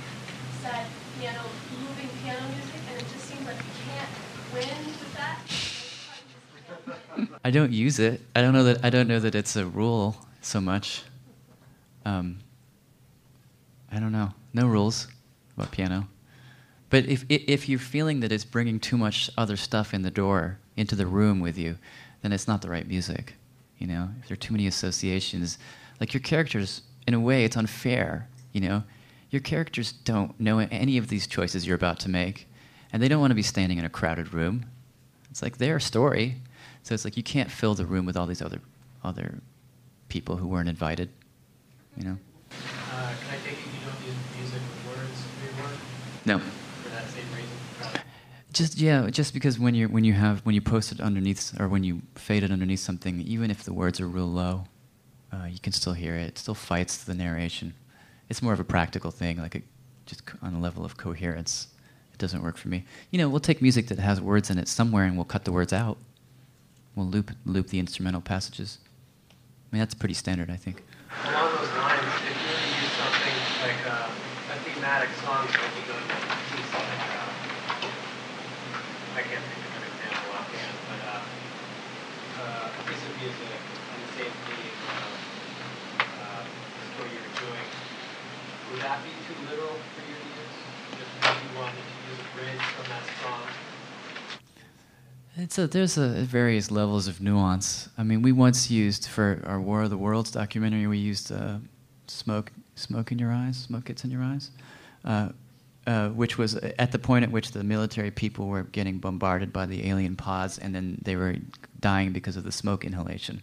[SPEAKER 30] sad piano, moving piano music, and it just seems like you can't win with that.
[SPEAKER 1] I don't use it. I don't know that I don't know that it's a rule so much. Um, I don't know. No rules about piano. But if if you're feeling that it's bringing too much other stuff in the door into the room with you, then it's not the right music. You know, if there are too many associations, like your characters, in a way, it's unfair. You know, your characters don't know any of these choices you're about to make, and they don't want to be standing in a crowded room. It's like their story, so it's like you can't fill the room with all these other other people who weren't invited. You know.
[SPEAKER 31] Uh, can I take it you don't use music with words for your work?
[SPEAKER 1] No.
[SPEAKER 31] For that same reason?
[SPEAKER 1] Just yeah, just because when you when you have when you post it underneath or when you fade it underneath something, even if the words are real low, uh, you can still hear it. It still fights the narration. It's more of a practical thing, like a, just on a level of coherence. It doesn't work for me. You know, we'll take music that has words in it somewhere and we'll cut the words out. We'll loop loop the instrumental passages. I mean, that's pretty standard, I think.
[SPEAKER 31] Along those lines, if you to use something like uh, a thematic song, so if you go to piece like, uh, I can't think of an example offhand, but uh, uh, a piece of music on the same theme of uh, the story you were doing, would that be too literal for you to use? If you wanted to use a bridge from that song?
[SPEAKER 1] It's a, there's a various levels of nuance. I mean, we once used for our War of the Worlds documentary, we used uh, smoke, smoke in your eyes, smoke gets in your eyes, uh, uh, which was at the point at which the military people were getting bombarded by the alien pods, and then they were dying because of the smoke inhalation.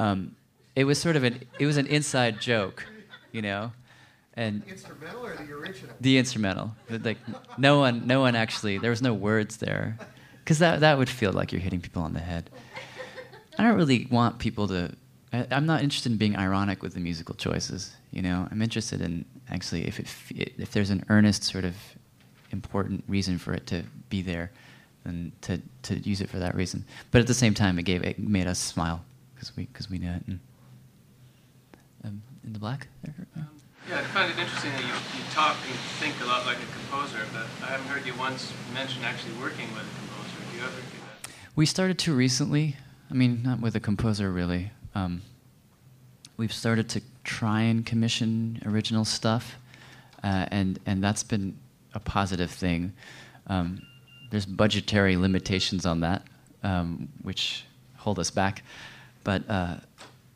[SPEAKER 1] Um, it was sort of an, it was an inside joke, you know, and the
[SPEAKER 24] Instrumental or the original?
[SPEAKER 1] the instrumental. Like no one, no one actually. There was no words there, because that that would feel like you're hitting people on the head. I don't really want people to. I, I'm not interested in being ironic with the musical choices. You know, I'm interested in actually if it if there's an earnest sort of important reason for it to be there, then to to use it for that reason. But at the same time, it gave it made us smile because we because we knew it. And, um, in the black there.
[SPEAKER 31] Yeah, I find it interesting that you, you talk and think a lot like a composer, but I haven't heard you once mention actually working with a composer. Do you ever do that?
[SPEAKER 1] We started to recently. I mean, not with a composer really. Um, we've started to try and commission original stuff, uh, and and that's been a positive thing. Um, there's budgetary limitations on that, um, which hold us back, but uh,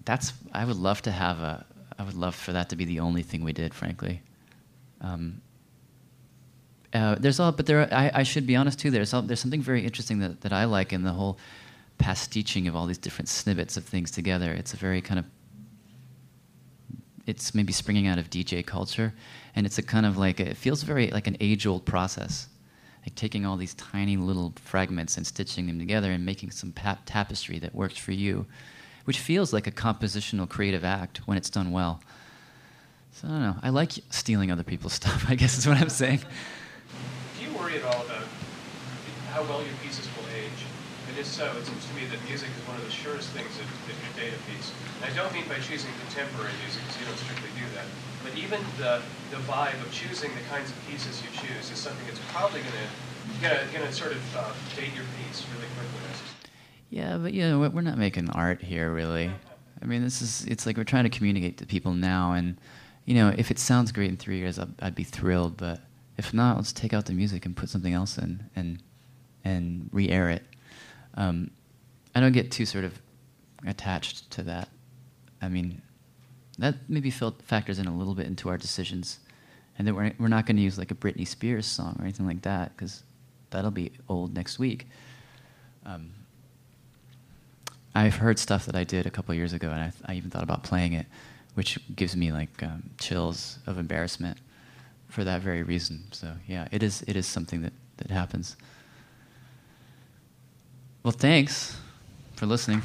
[SPEAKER 1] that's. I would love to have a. I would love for that to be the only thing we did, frankly. Um, uh, there's all, but there. Are, I, I should be honest too. There's all, there's something very interesting that, that I like in the whole pastiching of all these different snippets of things together. It's a very kind of. It's maybe springing out of DJ culture, and it's a kind of like it feels very like an age-old process, like taking all these tiny little fragments and stitching them together and making some tapestry that works for you, which feels like a compositional creative act when it's done well. So I don't know. I like stealing other people's stuff. I guess is what I'm saying.
[SPEAKER 23] Do you worry at all about how well your pieces will age? And if so, it seems to me that music is one of the surest things that, that can date a piece. And I don't mean by choosing contemporary music, because you don't strictly do that. But even the, the vibe of choosing the kinds of pieces you choose is something that's probably going to gonna sort of uh, date your piece really quickly.
[SPEAKER 1] Yeah, but you know, we're not making art here, really. I mean, this is, it's like we're trying to communicate to people now, and, you know, if it sounds great in three years, I'd, I'd be thrilled, but if not, let's take out the music and put something else in and, and re air it. Um, I don't get too sort of attached to that. I mean, that maybe felt, factors in a little bit into our decisions, and that we're, we're not going to use like a Britney Spears song or anything like that, because that'll be old next week. Um, I've heard stuff that I did a couple years ago, and I, I, even thought about playing it, which gives me like um, chills of embarrassment for that very reason. So yeah, it is it is something that that happens. Well, thanks for listening.